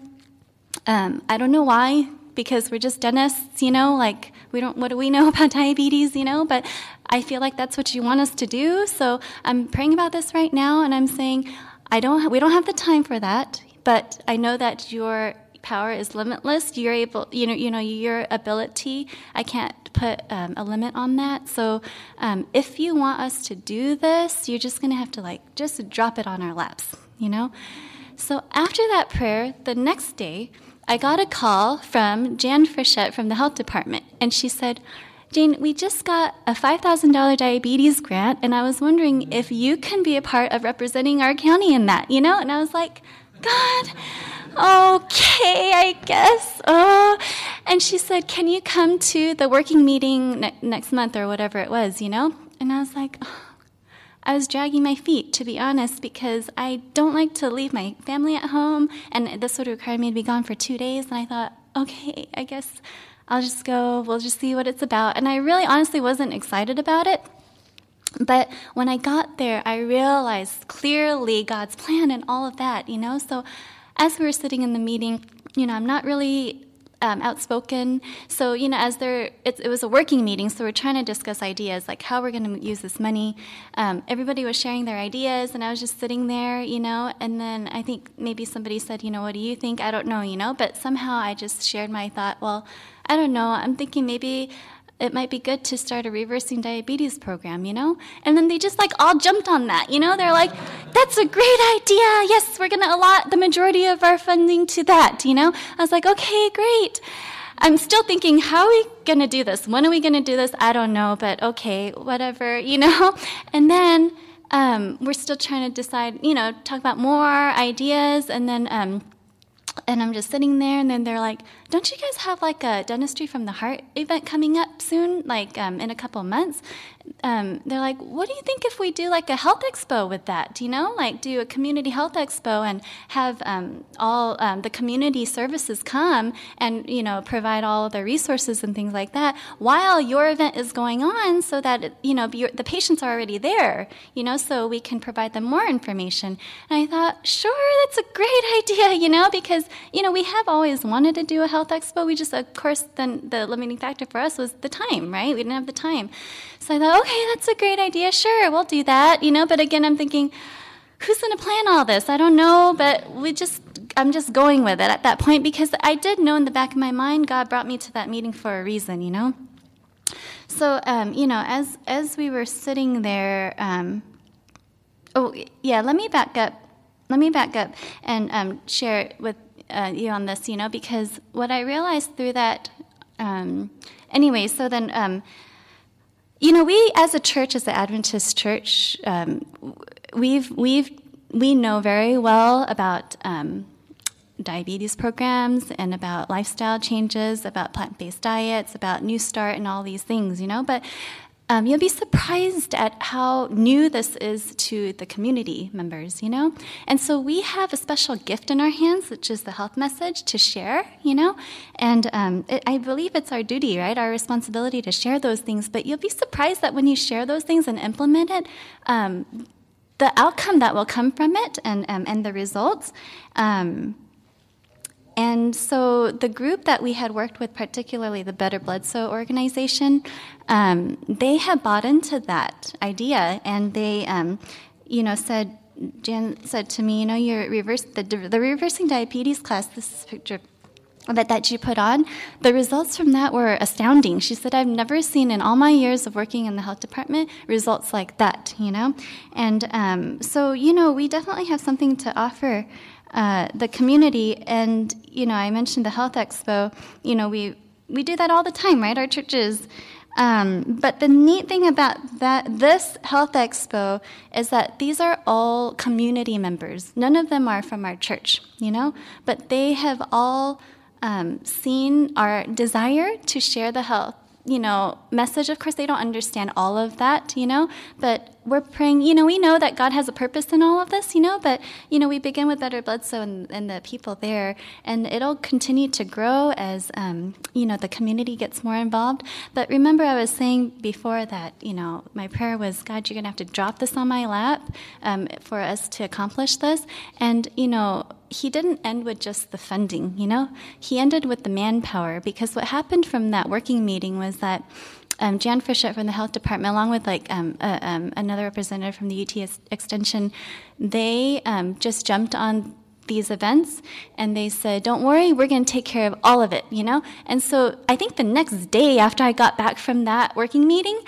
Um, I don't know why because we're just dentists, you know, like we don't what do we know about diabetes, you know, but I feel like that's what you want us to do. So I'm praying about this right now and I'm saying I don't we don't have the time for that, but I know that your power is limitless. You're able, you know, you know your ability. I can't put um, a limit on that. So um, if you want us to do this, you're just going to have to like just drop it on our laps, you know. So after that prayer, the next day, I got a call from Jan Frischette from the health department, and she said, Jane, we just got a $5,000 diabetes grant, and I was wondering if you can be a part of representing our county in that, you know? And I was like, God, okay, I guess. Oh. And she said, Can you come to the working meeting ne- next month or whatever it was, you know? And I was like, oh I was dragging my feet, to be honest, because I don't like to leave my family at home, and this would require me to be gone for two days. And I thought, okay, I guess I'll just go, we'll just see what it's about. And I really honestly wasn't excited about it. But when I got there, I realized clearly God's plan and all of that, you know? So as we were sitting in the meeting, you know, I'm not really um, outspoken. So, you know, as there, it, it, was a working meeting, so we're trying to discuss ideas, like how we're going to use this money. Um, everybody was sharing their ideas, and I was just sitting there, you know, and then I think maybe somebody said, you know, what do you think? I don't know, you know, but somehow I just shared my thought, well, I don't know, I'm thinking maybe it might be good to start a reversing diabetes program, you know? And then they just like all jumped on that, you know? They're like, that's a great idea. Yes, we're going to allot the majority of our funding to that, you know? I was like, okay, great. I'm still thinking, how are we going to do this? When are we going to do this? I don't know, but okay, whatever, you know? And then um, we're still trying to decide, you know, talk about more ideas. And then, um, and I'm just sitting there, and then they're like, don't you guys have like a dentistry from the heart event coming up soon, like um, in a couple months? Um, they're like, what do you think if we do like a health expo with that? Do you know, like do a community health expo and have um, all um, the community services come and you know provide all the resources and things like that while your event is going on, so that you know the patients are already there. You know, so we can provide them more information. And I thought, sure, that's a great idea. You know, because you know we have always wanted to do a health Health Expo, we just, of course, then the limiting factor for us was the time, right? We didn't have the time. So I thought, okay, that's a great idea. Sure, we'll do that, you know. But again, I'm thinking, who's going to plan all this? I don't know, but we just, I'm just going with it at that point because I did know in the back of my mind, God brought me to that meeting for a reason, you know. So, um, you know, as as we were sitting there, um, oh yeah, let me back up. Let me back up and um, share with uh, you on this, you know, because what I realized through that, um, anyway, so then, um, you know, we as a church, as the Adventist church, um, we've, we've, we know very well about um, diabetes programs and about lifestyle changes, about plant based diets, about New Start, and all these things, you know, but um, you'll be surprised at how new this is to the community members, you know? And so we have a special gift in our hands, which is the health message to share, you know? And um, it, I believe it's our duty, right? Our responsibility to share those things. But you'll be surprised that when you share those things and implement it, um, the outcome that will come from it and, um, and the results. Um, and so the group that we had worked with, particularly the Better Bledsoe organization, um, they had bought into that idea, and they, um, you know, said, Jan said to me, you know, you're reverse the, the reversing diabetes class. This picture that, that she put on, the results from that were astounding. She said, I've never seen in all my years of working in the health department results like that, you know? And um, so, you know, we definitely have something to offer uh, the community. And, you know, I mentioned the Health Expo. You know, we, we do that all the time, right? Our churches. Um, but the neat thing about that this health expo is that these are all community members. None of them are from our church, you know, but they have all um, seen our desire to share the health you know message of course they don't understand all of that you know but we're praying, you know, we know that God has a purpose in all of this, you know, but, you know, we begin with Better Bledsoe and, and the people there, and it'll continue to grow as, um, you know, the community gets more involved. But remember, I was saying before that, you know, my prayer was, God, you're going to have to drop this on my lap um, for us to accomplish this. And, you know, he didn't end with just the funding, you know, he ended with the manpower because what happened from that working meeting was that um, Jan Frischett from the health department, along with like um, uh, um, another representative from the UT extension, they um, just jumped on these events and they said, Don't worry, we're going to take care of all of it, you know? And so I think the next day after I got back from that working meeting,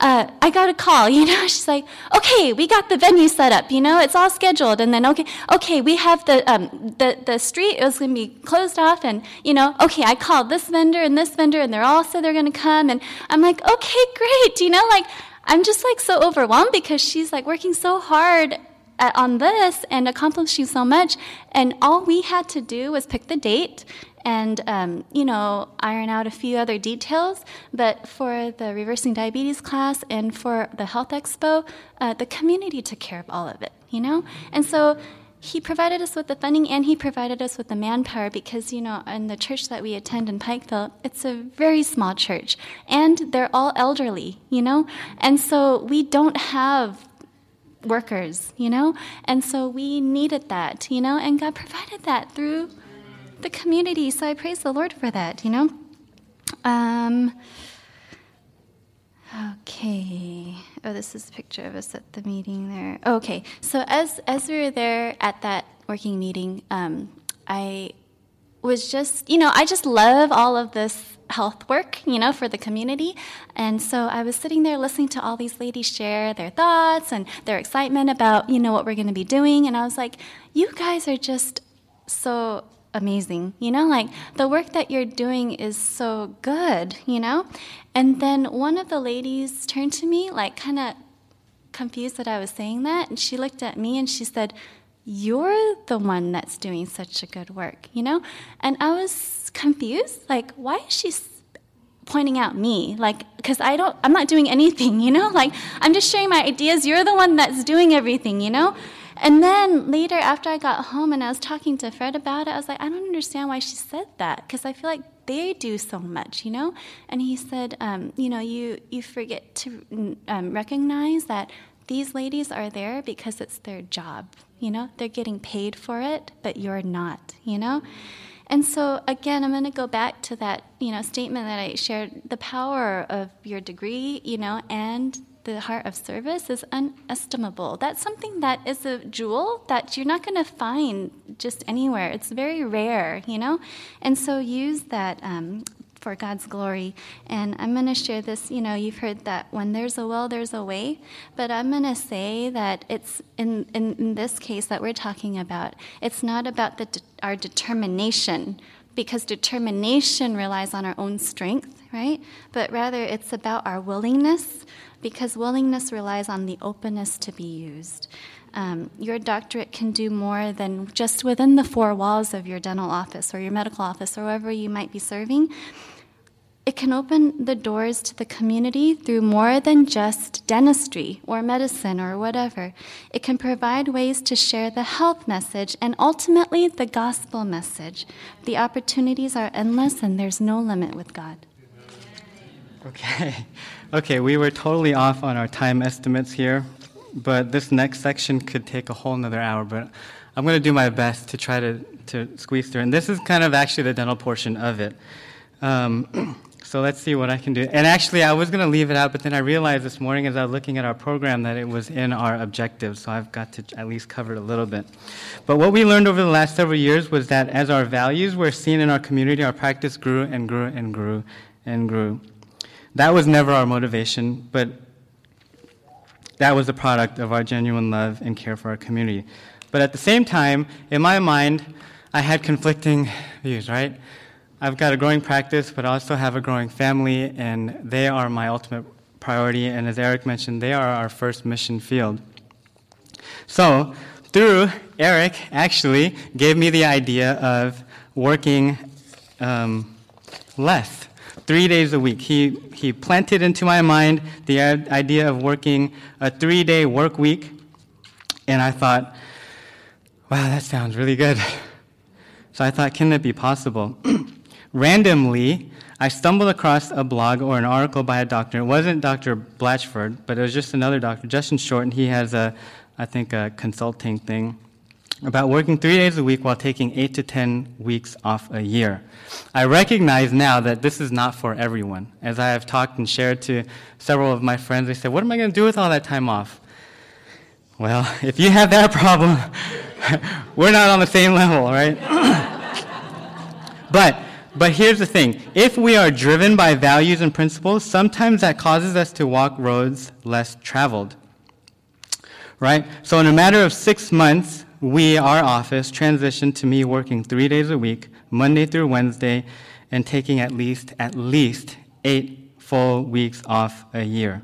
uh, I got a call, you know, she's like, okay, we got the venue set up, you know, it's all scheduled. And then, okay, okay, we have the, um, the, the street, it was going to be closed off. And, you know, okay, I called this vendor and this vendor and they're all said they're going to come. And I'm like, okay, great. You know, like, I'm just like so overwhelmed because she's like working so hard at, on this and accomplishing so much. And all we had to do was pick the date and um, you know iron out a few other details. But for the reversing diabetes class and for the health expo, uh, the community took care of all of it. You know, and so he provided us with the funding and he provided us with the manpower because you know in the church that we attend in pikeville it's a very small church and they're all elderly you know and so we don't have workers you know and so we needed that you know and god provided that through the community. So I praise the Lord for that, you know? Um, okay. Oh, this is a picture of us at the meeting there. Okay. So as, as we were there at that working meeting, um, I was just, you know, I just love all of this health work, you know, for the community. And so I was sitting there listening to all these ladies share their thoughts and their excitement about, you know, what we're going to be doing. And I was like, you guys are just so amazing. You know, like the work that you're doing is so good, you know? And then one of the ladies turned to me, like kind of confused that I was saying that. And she looked at me and she said, You're the one that's doing such a good work, you know? And I was confused. Like, why is she pointing out me like because i don't i'm not doing anything you know like i'm just sharing my ideas you're the one that's doing everything you know and then later, after I got home and I was talking to Fred about it, I was like, I don't understand why she said that because I feel like they do so much, you know. And he said, um, you know, you you forget to um, recognize that these ladies are there because it's their job, you know. They're getting paid for it, but you're not, you know. And so again, I'm going to go back to that, you know, statement that I shared: the power of your degree, you know, and the heart of service is unestimable. That's something that is a jewel that you're not going to find just anywhere. It's very rare, you know? And so use that um, for God's glory. And I'm going to share this. You know, you've heard that when there's a will, there's a way. But I'm going to say that it's in, in, in, this case that we're talking about, it's not about the, our determination because determination relies on our own strength, right? But rather, it's about our willingness because willingness relies on the openness to be used. Um, your doctorate can do more than just within the four walls of your dental office or your medical office or wherever you might be serving. It can open the doors to the community through more than just dentistry or medicine or whatever. It can provide ways to share the health message and ultimately the gospel message. The opportunities are endless and there's no limit with God. Okay. Okay, we were totally off on our time estimates here, but this next section could take a whole another hour, but I'm going to do my best to try to, to squeeze through. And this is kind of actually the dental portion of it. Um, so let's see what I can do. And actually, I was going to leave it out, but then I realized this morning as I was looking at our program that it was in our objectives, so I've got to at least cover it a little bit. But what we learned over the last several years was that as our values were seen in our community, our practice grew and grew and grew and grew. That was never our motivation, but that was the product of our genuine love and care for our community. But at the same time, in my mind, I had conflicting views, right? I've got a growing practice, but I also have a growing family, and they are my ultimate priority. And as Eric mentioned, they are our first mission field. So, through Eric, actually gave me the idea of working um, less, three days a week. He, he planted into my mind the idea of working a three day work week, and I thought, wow, that sounds really good. So I thought, can that be possible? randomly, I stumbled across a blog or an article by a doctor. It wasn't Dr. Blatchford, but it was just another doctor, Justin Short, and he has a, I think, a consulting thing about working three days a week while taking eight to ten weeks off a year. I recognize now that this is not for everyone. As I have talked and shared to several of my friends, they said, What am I going to do with all that time off? Well, if you have that problem, we're not on the same level, right? but but here's the thing if we are driven by values and principles, sometimes that causes us to walk roads less traveled. Right? So, in a matter of six months, we, our office, transitioned to me working three days a week, Monday through Wednesday, and taking at least, at least eight full weeks off a year.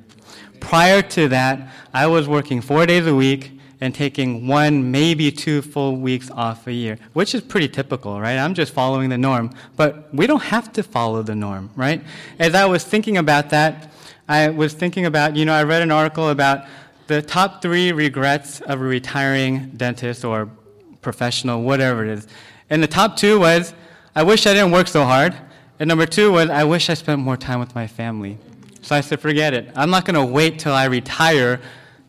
Prior to that, I was working four days a week and taking one, maybe two full weeks off a year, which is pretty typical, right? I'm just following the norm. But we don't have to follow the norm, right? As I was thinking about that, I was thinking about, you know, I read an article about the top three regrets of a retiring dentist or professional, whatever it is. And the top two was, I wish I didn't work so hard. And number two was, I wish I spent more time with my family. So I said, forget it. I'm not going to wait till I retire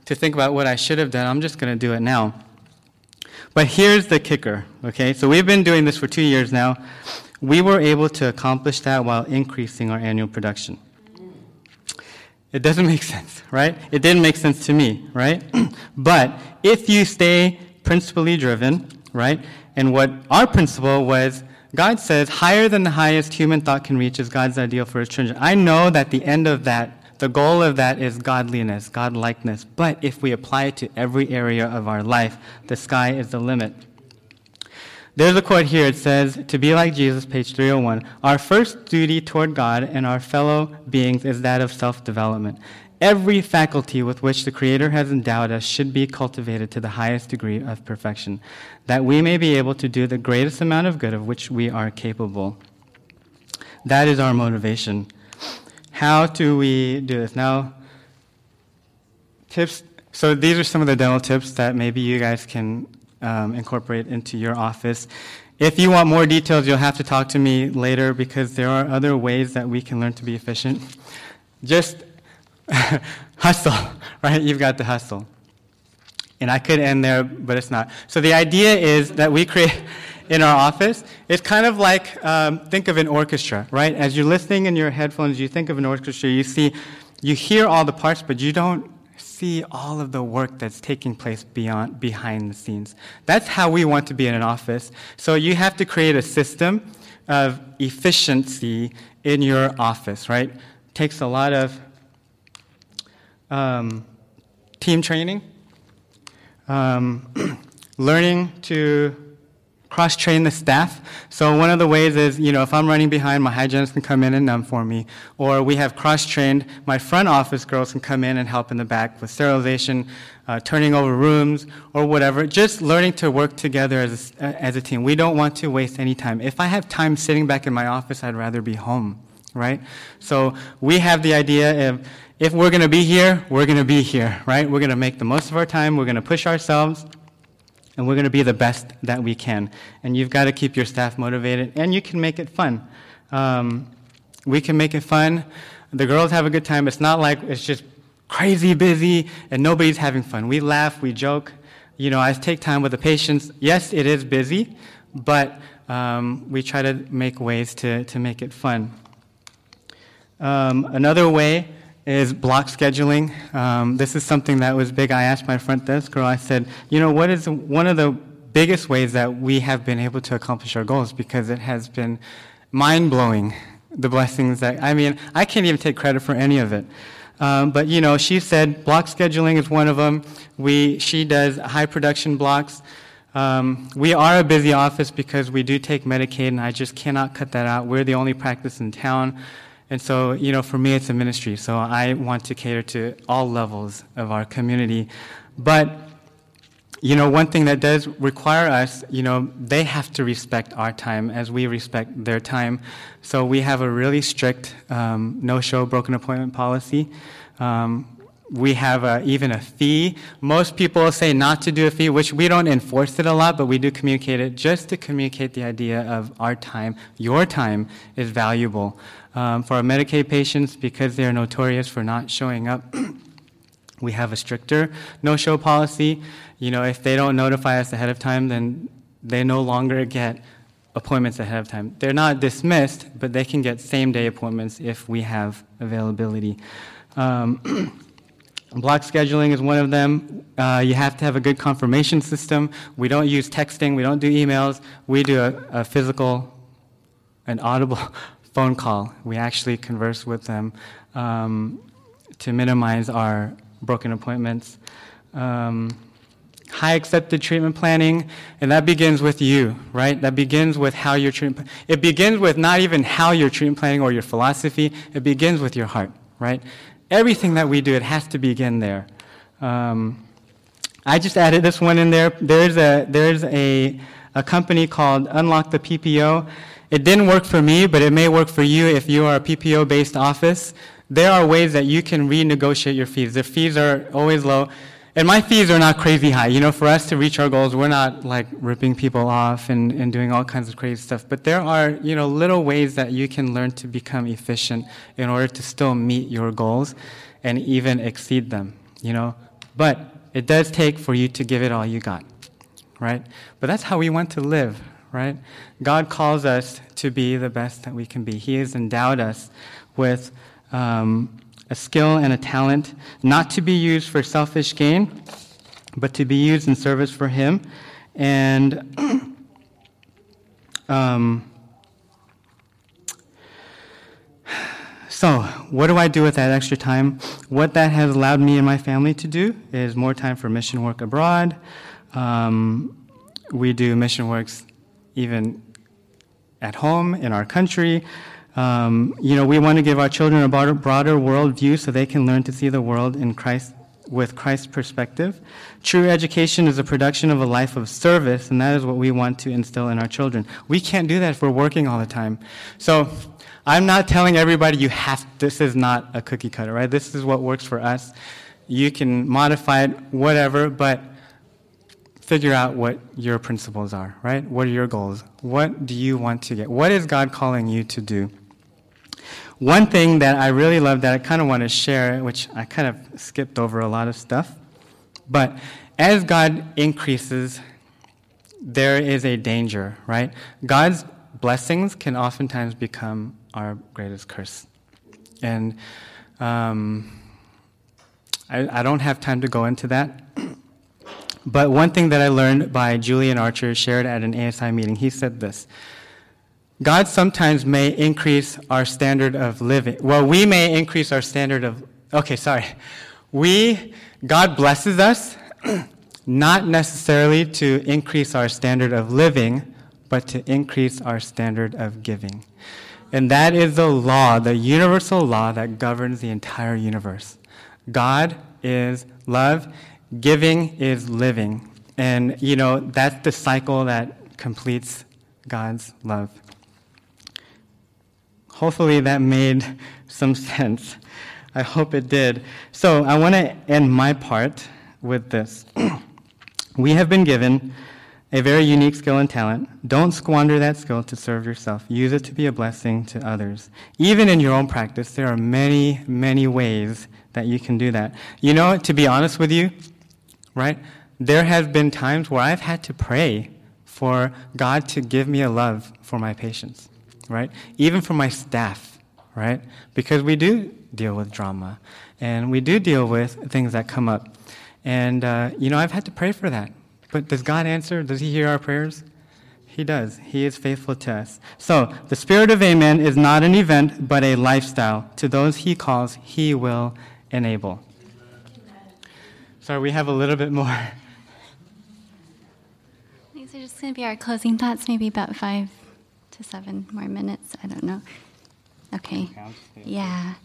to think about what I should have done. I'm just going to do it now. But here's the kicker, okay? So we've been doing this for two years now. We were able to accomplish that while increasing our annual production. It doesn't make sense, right? It didn't make sense to me, right? but if you stay principally driven, right? And what our principle was God says, higher than the highest human thought can reach is God's ideal for his children. I know that the end of that the goal of that is godliness, godlikeness. But if we apply it to every area of our life, the sky is the limit. There's a quote here. It says, To be like Jesus, page 301, our first duty toward God and our fellow beings is that of self development. Every faculty with which the Creator has endowed us should be cultivated to the highest degree of perfection, that we may be able to do the greatest amount of good of which we are capable. That is our motivation. How do we do this? Now, tips. So these are some of the dental tips that maybe you guys can um, incorporate into your office. If you want more details, you'll have to talk to me later because there are other ways that we can learn to be efficient. Just hustle, right? You've got to hustle. And I could end there, but it's not. So the idea is that we create in our office, it's kind of like um, think of an orchestra, right? As you're listening in your headphones, you think of an orchestra, you see, you hear all the parts, but you don't see all of the work that's taking place beyond behind the scenes. That's how we want to be in an office. So you have to create a system of efficiency in your office, right? Takes a lot of um, team training, um, learning to cross train the staff. So one of the ways is, you know, if I'm running behind, my hygienist can come in and numb for me. Or we have cross trained, my front office girls can come in and help in the back with sterilization, uh, turning over rooms, or whatever. Just learning to work together as a, as a team. We don't want to waste any time. If I have time sitting back in my office, I'd rather be home, right? So we have the idea of, if we're going to be here, we're going to be here, right? We're going to make the most of our time. We're going to push ourselves and we're going to be the best that we can. And you've got to keep your staff motivated, and you can make it fun. Um, we can make it fun. The girls have a good time. It's not like it's just crazy busy and nobody's having fun. We laugh, we joke. You know, I take time with the patients. Yes, it is busy, but um, we try to make ways to, to make it fun. Um, another way is block scheduling. Um, this is something that was big. I asked my front desk girl, I said, you know, what is one of the biggest ways that we have been able to accomplish our goals? Because it has been mind blowing, the blessings that, I mean, I can't even take credit for any of it. Um, but you know, she said block scheduling is one of them. We, she does high production blocks. Um, we are a busy office because we do take Medicaid, and I just cannot cut that out. We're the only practice in town. And so, you know, for me, it's a ministry. So I want to cater to all levels of our community. But, you know, one thing that does require us, you know, they have to respect our time as we respect their time. So we have a really strict um, no show, broken appointment policy. Um, we have a, even a fee. Most people say not to do a fee, which we don't enforce it a lot, but we do communicate it just to communicate the idea of our time, your time is valuable. Um, for our Medicaid patients, because they are notorious for not showing up, we have a stricter no-show policy. You know, if they don't notify us ahead of time, then they no longer get appointments ahead of time. They're not dismissed, but they can get same-day appointments if we have availability. Um, Block scheduling is one of them. Uh, you have to have a good confirmation system. We don't use texting, we don't do emails. We do a, a physical, an audible phone call. We actually converse with them um, to minimize our broken appointments. Um, high accepted treatment planning, and that begins with you, right? That begins with how you're treatment. It begins with not even how you're treatment planning or your philosophy. It begins with your heart, right? Everything that we do, it has to begin there. Um, I just added this one in there. There's a there's a a company called Unlock the PPO. It didn't work for me, but it may work for you if you are a PPO based office. There are ways that you can renegotiate your fees. The fees are always low. And my fees are not crazy high. You know, for us to reach our goals, we're not like ripping people off and, and doing all kinds of crazy stuff. But there are, you know, little ways that you can learn to become efficient in order to still meet your goals and even exceed them, you know. But it does take for you to give it all you got, right? But that's how we want to live, right? God calls us to be the best that we can be. He has endowed us with um, a skill and a talent, not to be used for selfish gain, but to be used in service for Him. And um, so, what do I do with that extra time? What that has allowed me and my family to do is more time for mission work abroad. Um, we do mission works even at home in our country. Um, you know, we want to give our children a broader, broader worldview so they can learn to see the world in Christ with Christ's perspective. True education is a production of a life of service, and that is what we want to instill in our children. We can't do that if we're working all the time. So, I'm not telling everybody you have, this is not a cookie cutter, right? This is what works for us. You can modify it, whatever, but figure out what your principles are, right? What are your goals? What do you want to get? What is God calling you to do? One thing that I really love that I kind of want to share, which I kind of skipped over a lot of stuff, but as God increases, there is a danger, right? God's blessings can oftentimes become our greatest curse. And um, I, I don't have time to go into that. But one thing that I learned by Julian Archer shared at an ASI meeting, he said this God sometimes may increase our standard of living. Well, we may increase our standard of, okay, sorry. We, God blesses us, not necessarily to increase our standard of living, but to increase our standard of giving. And that is the law, the universal law that governs the entire universe. God is love, giving is living. And, you know, that's the cycle that completes God's love. Hopefully that made some sense. I hope it did. So I want to end my part with this. we have been given a very unique skill and talent. Don't squander that skill to serve yourself. Use it to be a blessing to others. Even in your own practice, there are many, many ways that you can do that. You know, to be honest with you, right, there have been times where I've had to pray for God to give me a love for my patients right? Even for my staff, right? Because we do deal with drama and we do deal with things that come up. And, uh, you know, I've had to pray for that. But does God answer? Does He hear our prayers? He does. He is faithful to us. So, the Spirit of Amen is not an event, but a lifestyle. To those He calls, He will enable. Sorry, we have a little bit more. These are just going to be our closing thoughts, maybe about five to seven more minutes. I don't know. Okay. Yeah.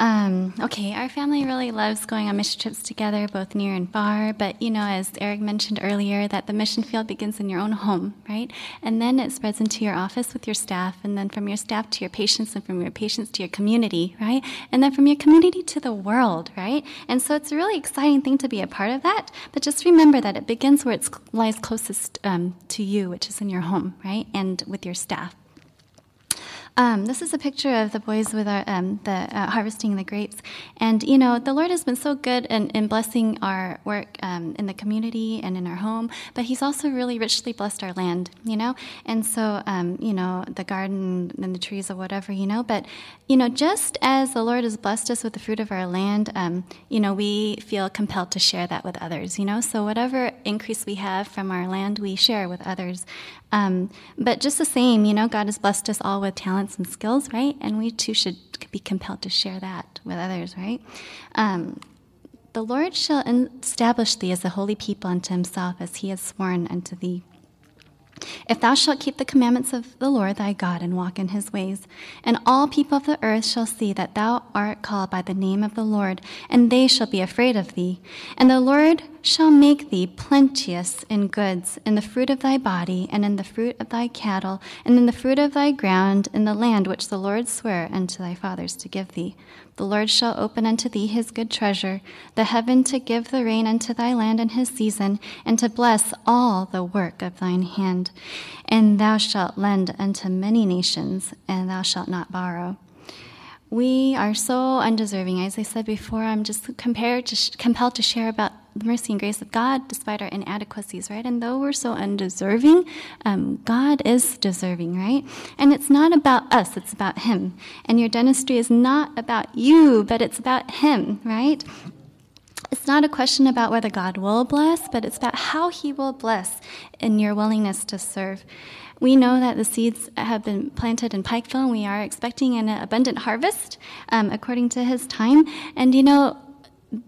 Um, okay, our family really loves going on mission trips together, both near and far. But you know, as Eric mentioned earlier, that the mission field begins in your own home, right? And then it spreads into your office with your staff, and then from your staff to your patients, and from your patients to your community, right? And then from your community to the world, right? And so it's a really exciting thing to be a part of that. But just remember that it begins where it lies closest um, to you, which is in your home, right? And with your staff. Um, this is a picture of the boys with our, um, the uh, harvesting the grapes, and you know the Lord has been so good in, in blessing our work um, in the community and in our home, but He's also really richly blessed our land, you know, and so um, you know the garden and the trees or whatever, you know. But you know, just as the Lord has blessed us with the fruit of our land, um, you know, we feel compelled to share that with others, you know. So whatever increase we have from our land, we share with others. Um, but just the same, you know, God has blessed us all with talents and skills, right? And we too should be compelled to share that with others, right? Um, the Lord shall establish thee as a holy people unto himself, as he has sworn unto thee. If thou shalt keep the commandments of the Lord thy God and walk in his ways, and all people of the earth shall see that thou art called by the name of the Lord, and they shall be afraid of thee. And the Lord shall make thee plenteous in goods, in the fruit of thy body, and in the fruit of thy cattle, and in the fruit of thy ground, in the land which the Lord sware unto thy fathers to give thee. The Lord shall open unto thee his good treasure, the heaven to give the rain unto thy land in his season, and to bless all the work of thine hand. And thou shalt lend unto many nations, and thou shalt not borrow. We are so undeserving. As I said before, I'm just compared to, compelled to share about the mercy and grace of God despite our inadequacies, right? And though we're so undeserving, um, God is deserving, right? And it's not about us, it's about Him. And your dentistry is not about you, but it's about Him, right? It's not a question about whether God will bless, but it's about how He will bless in your willingness to serve. We know that the seeds have been planted in Pikeville, and we are expecting an abundant harvest um, according to His time. And you know,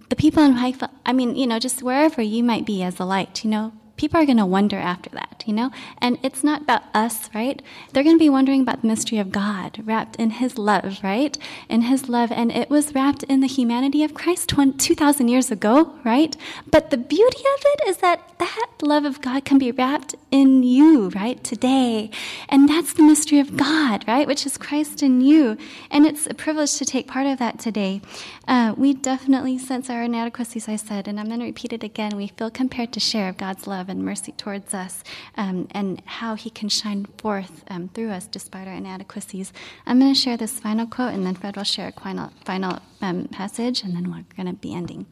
the people in Pikeville, I mean, you know, just wherever you might be as a light, you know, people are going to wonder after that, you know? And it's not about us, right? They're going to be wondering about the mystery of God wrapped in His love, right? In His love. And it was wrapped in the humanity of Christ 2,000 years ago, right? But the beauty of it is that that love of God can be wrapped in you, right? Today. And that's the mystery of God, right? Which is Christ in you. And it's a privilege to take part of that today. Uh, we definitely sense our inadequacies, I said, and I'm going to repeat it again. We feel compared to share of God's love and mercy towards us um, and how He can shine forth um, through us despite our inadequacies. I'm going to share this final quote, and then Fred will share a final, final um, passage, and then we're going to be ending.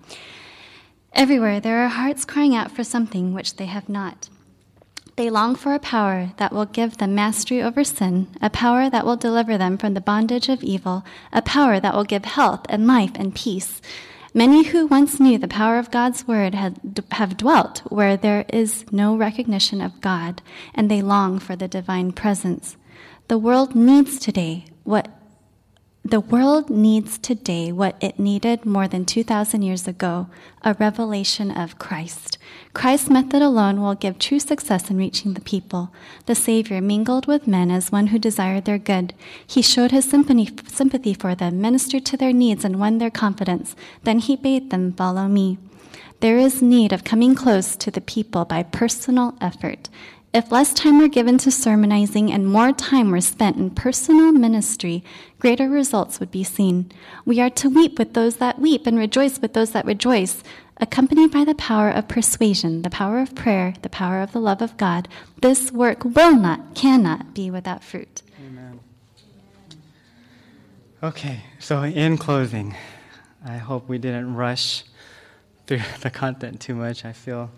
Everywhere there are hearts crying out for something which they have not. They long for a power that will give them mastery over sin, a power that will deliver them from the bondage of evil, a power that will give health and life and peace. Many who once knew the power of God's word had, have dwelt where there is no recognition of God, and they long for the divine presence. The world needs today what the world needs today what it needed more than 2,000 years ago a revelation of Christ. Christ's method alone will give true success in reaching the people. The Savior mingled with men as one who desired their good. He showed his sympathy for them, ministered to their needs, and won their confidence. Then he bade them follow me. There is need of coming close to the people by personal effort. If less time were given to sermonizing and more time were spent in personal ministry, greater results would be seen. We are to weep with those that weep and rejoice with those that rejoice, accompanied by the power of persuasion, the power of prayer, the power of the love of God. This work will not, cannot be without fruit. Amen. Okay, so in closing, I hope we didn't rush through the content too much. I feel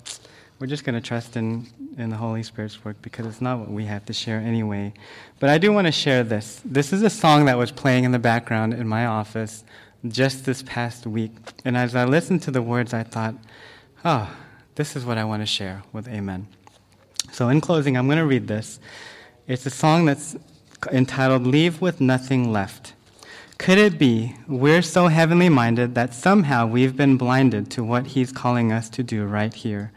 we're just going to trust in, in the Holy Spirit's work because it's not what we have to share anyway. But I do want to share this. This is a song that was playing in the background in my office just this past week. And as I listened to the words, I thought, oh, this is what I want to share with Amen. So, in closing, I'm going to read this. It's a song that's entitled Leave with Nothing Left. Could it be we're so heavenly minded that somehow we've been blinded to what He's calling us to do right here?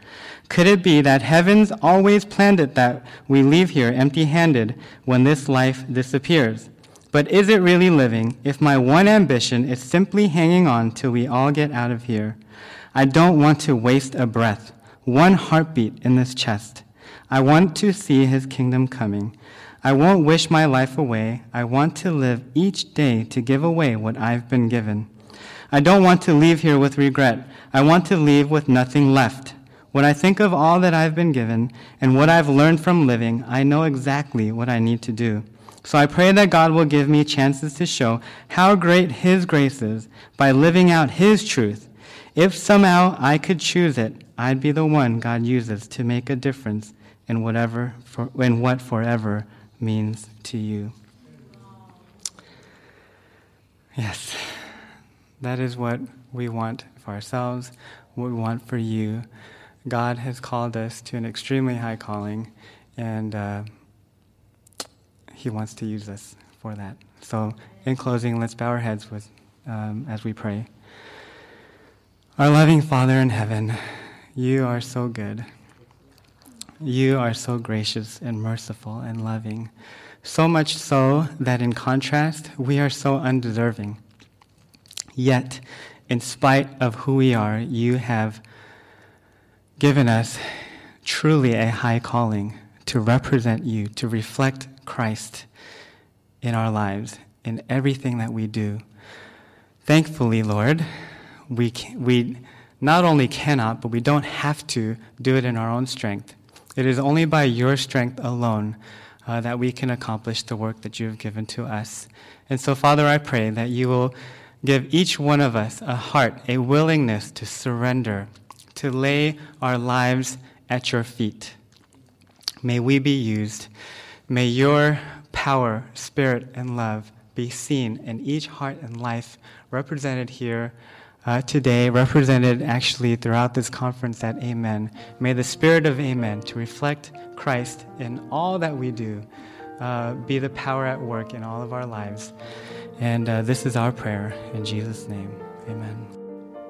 Could it be that heaven's always planned it that we leave here empty handed when this life disappears? But is it really living if my one ambition is simply hanging on till we all get out of here? I don't want to waste a breath, one heartbeat in this chest. I want to see His kingdom coming. I won't wish my life away. I want to live each day to give away what I've been given. I don't want to leave here with regret. I want to leave with nothing left. When I think of all that I've been given and what I've learned from living, I know exactly what I need to do. So I pray that God will give me chances to show how great His grace is by living out His truth. If somehow I could choose it, I'd be the one God uses to make a difference in whatever, for, in what forever means to you. Yes, that is what we want for ourselves, what we want for you. God has called us to an extremely high calling, and uh, He wants to use us for that. So, in closing, let's bow our heads with, um, as we pray. Our loving Father in heaven, you are so good. You are so gracious and merciful and loving, so much so that in contrast, we are so undeserving. Yet, in spite of who we are, you have given us truly a high calling to represent you, to reflect Christ in our lives, in everything that we do. Thankfully, Lord, we, we not only cannot, but we don't have to do it in our own strength. It is only by your strength alone uh, that we can accomplish the work that you have given to us. And so, Father, I pray that you will give each one of us a heart, a willingness to surrender, to lay our lives at your feet. May we be used. May your power, spirit, and love be seen in each heart and life represented here uh, today, represented actually throughout this conference at Amen. May the spirit of Amen, to reflect Christ in all that we do, uh, be the power at work in all of our lives. And uh, this is our prayer in Jesus' name. Amen.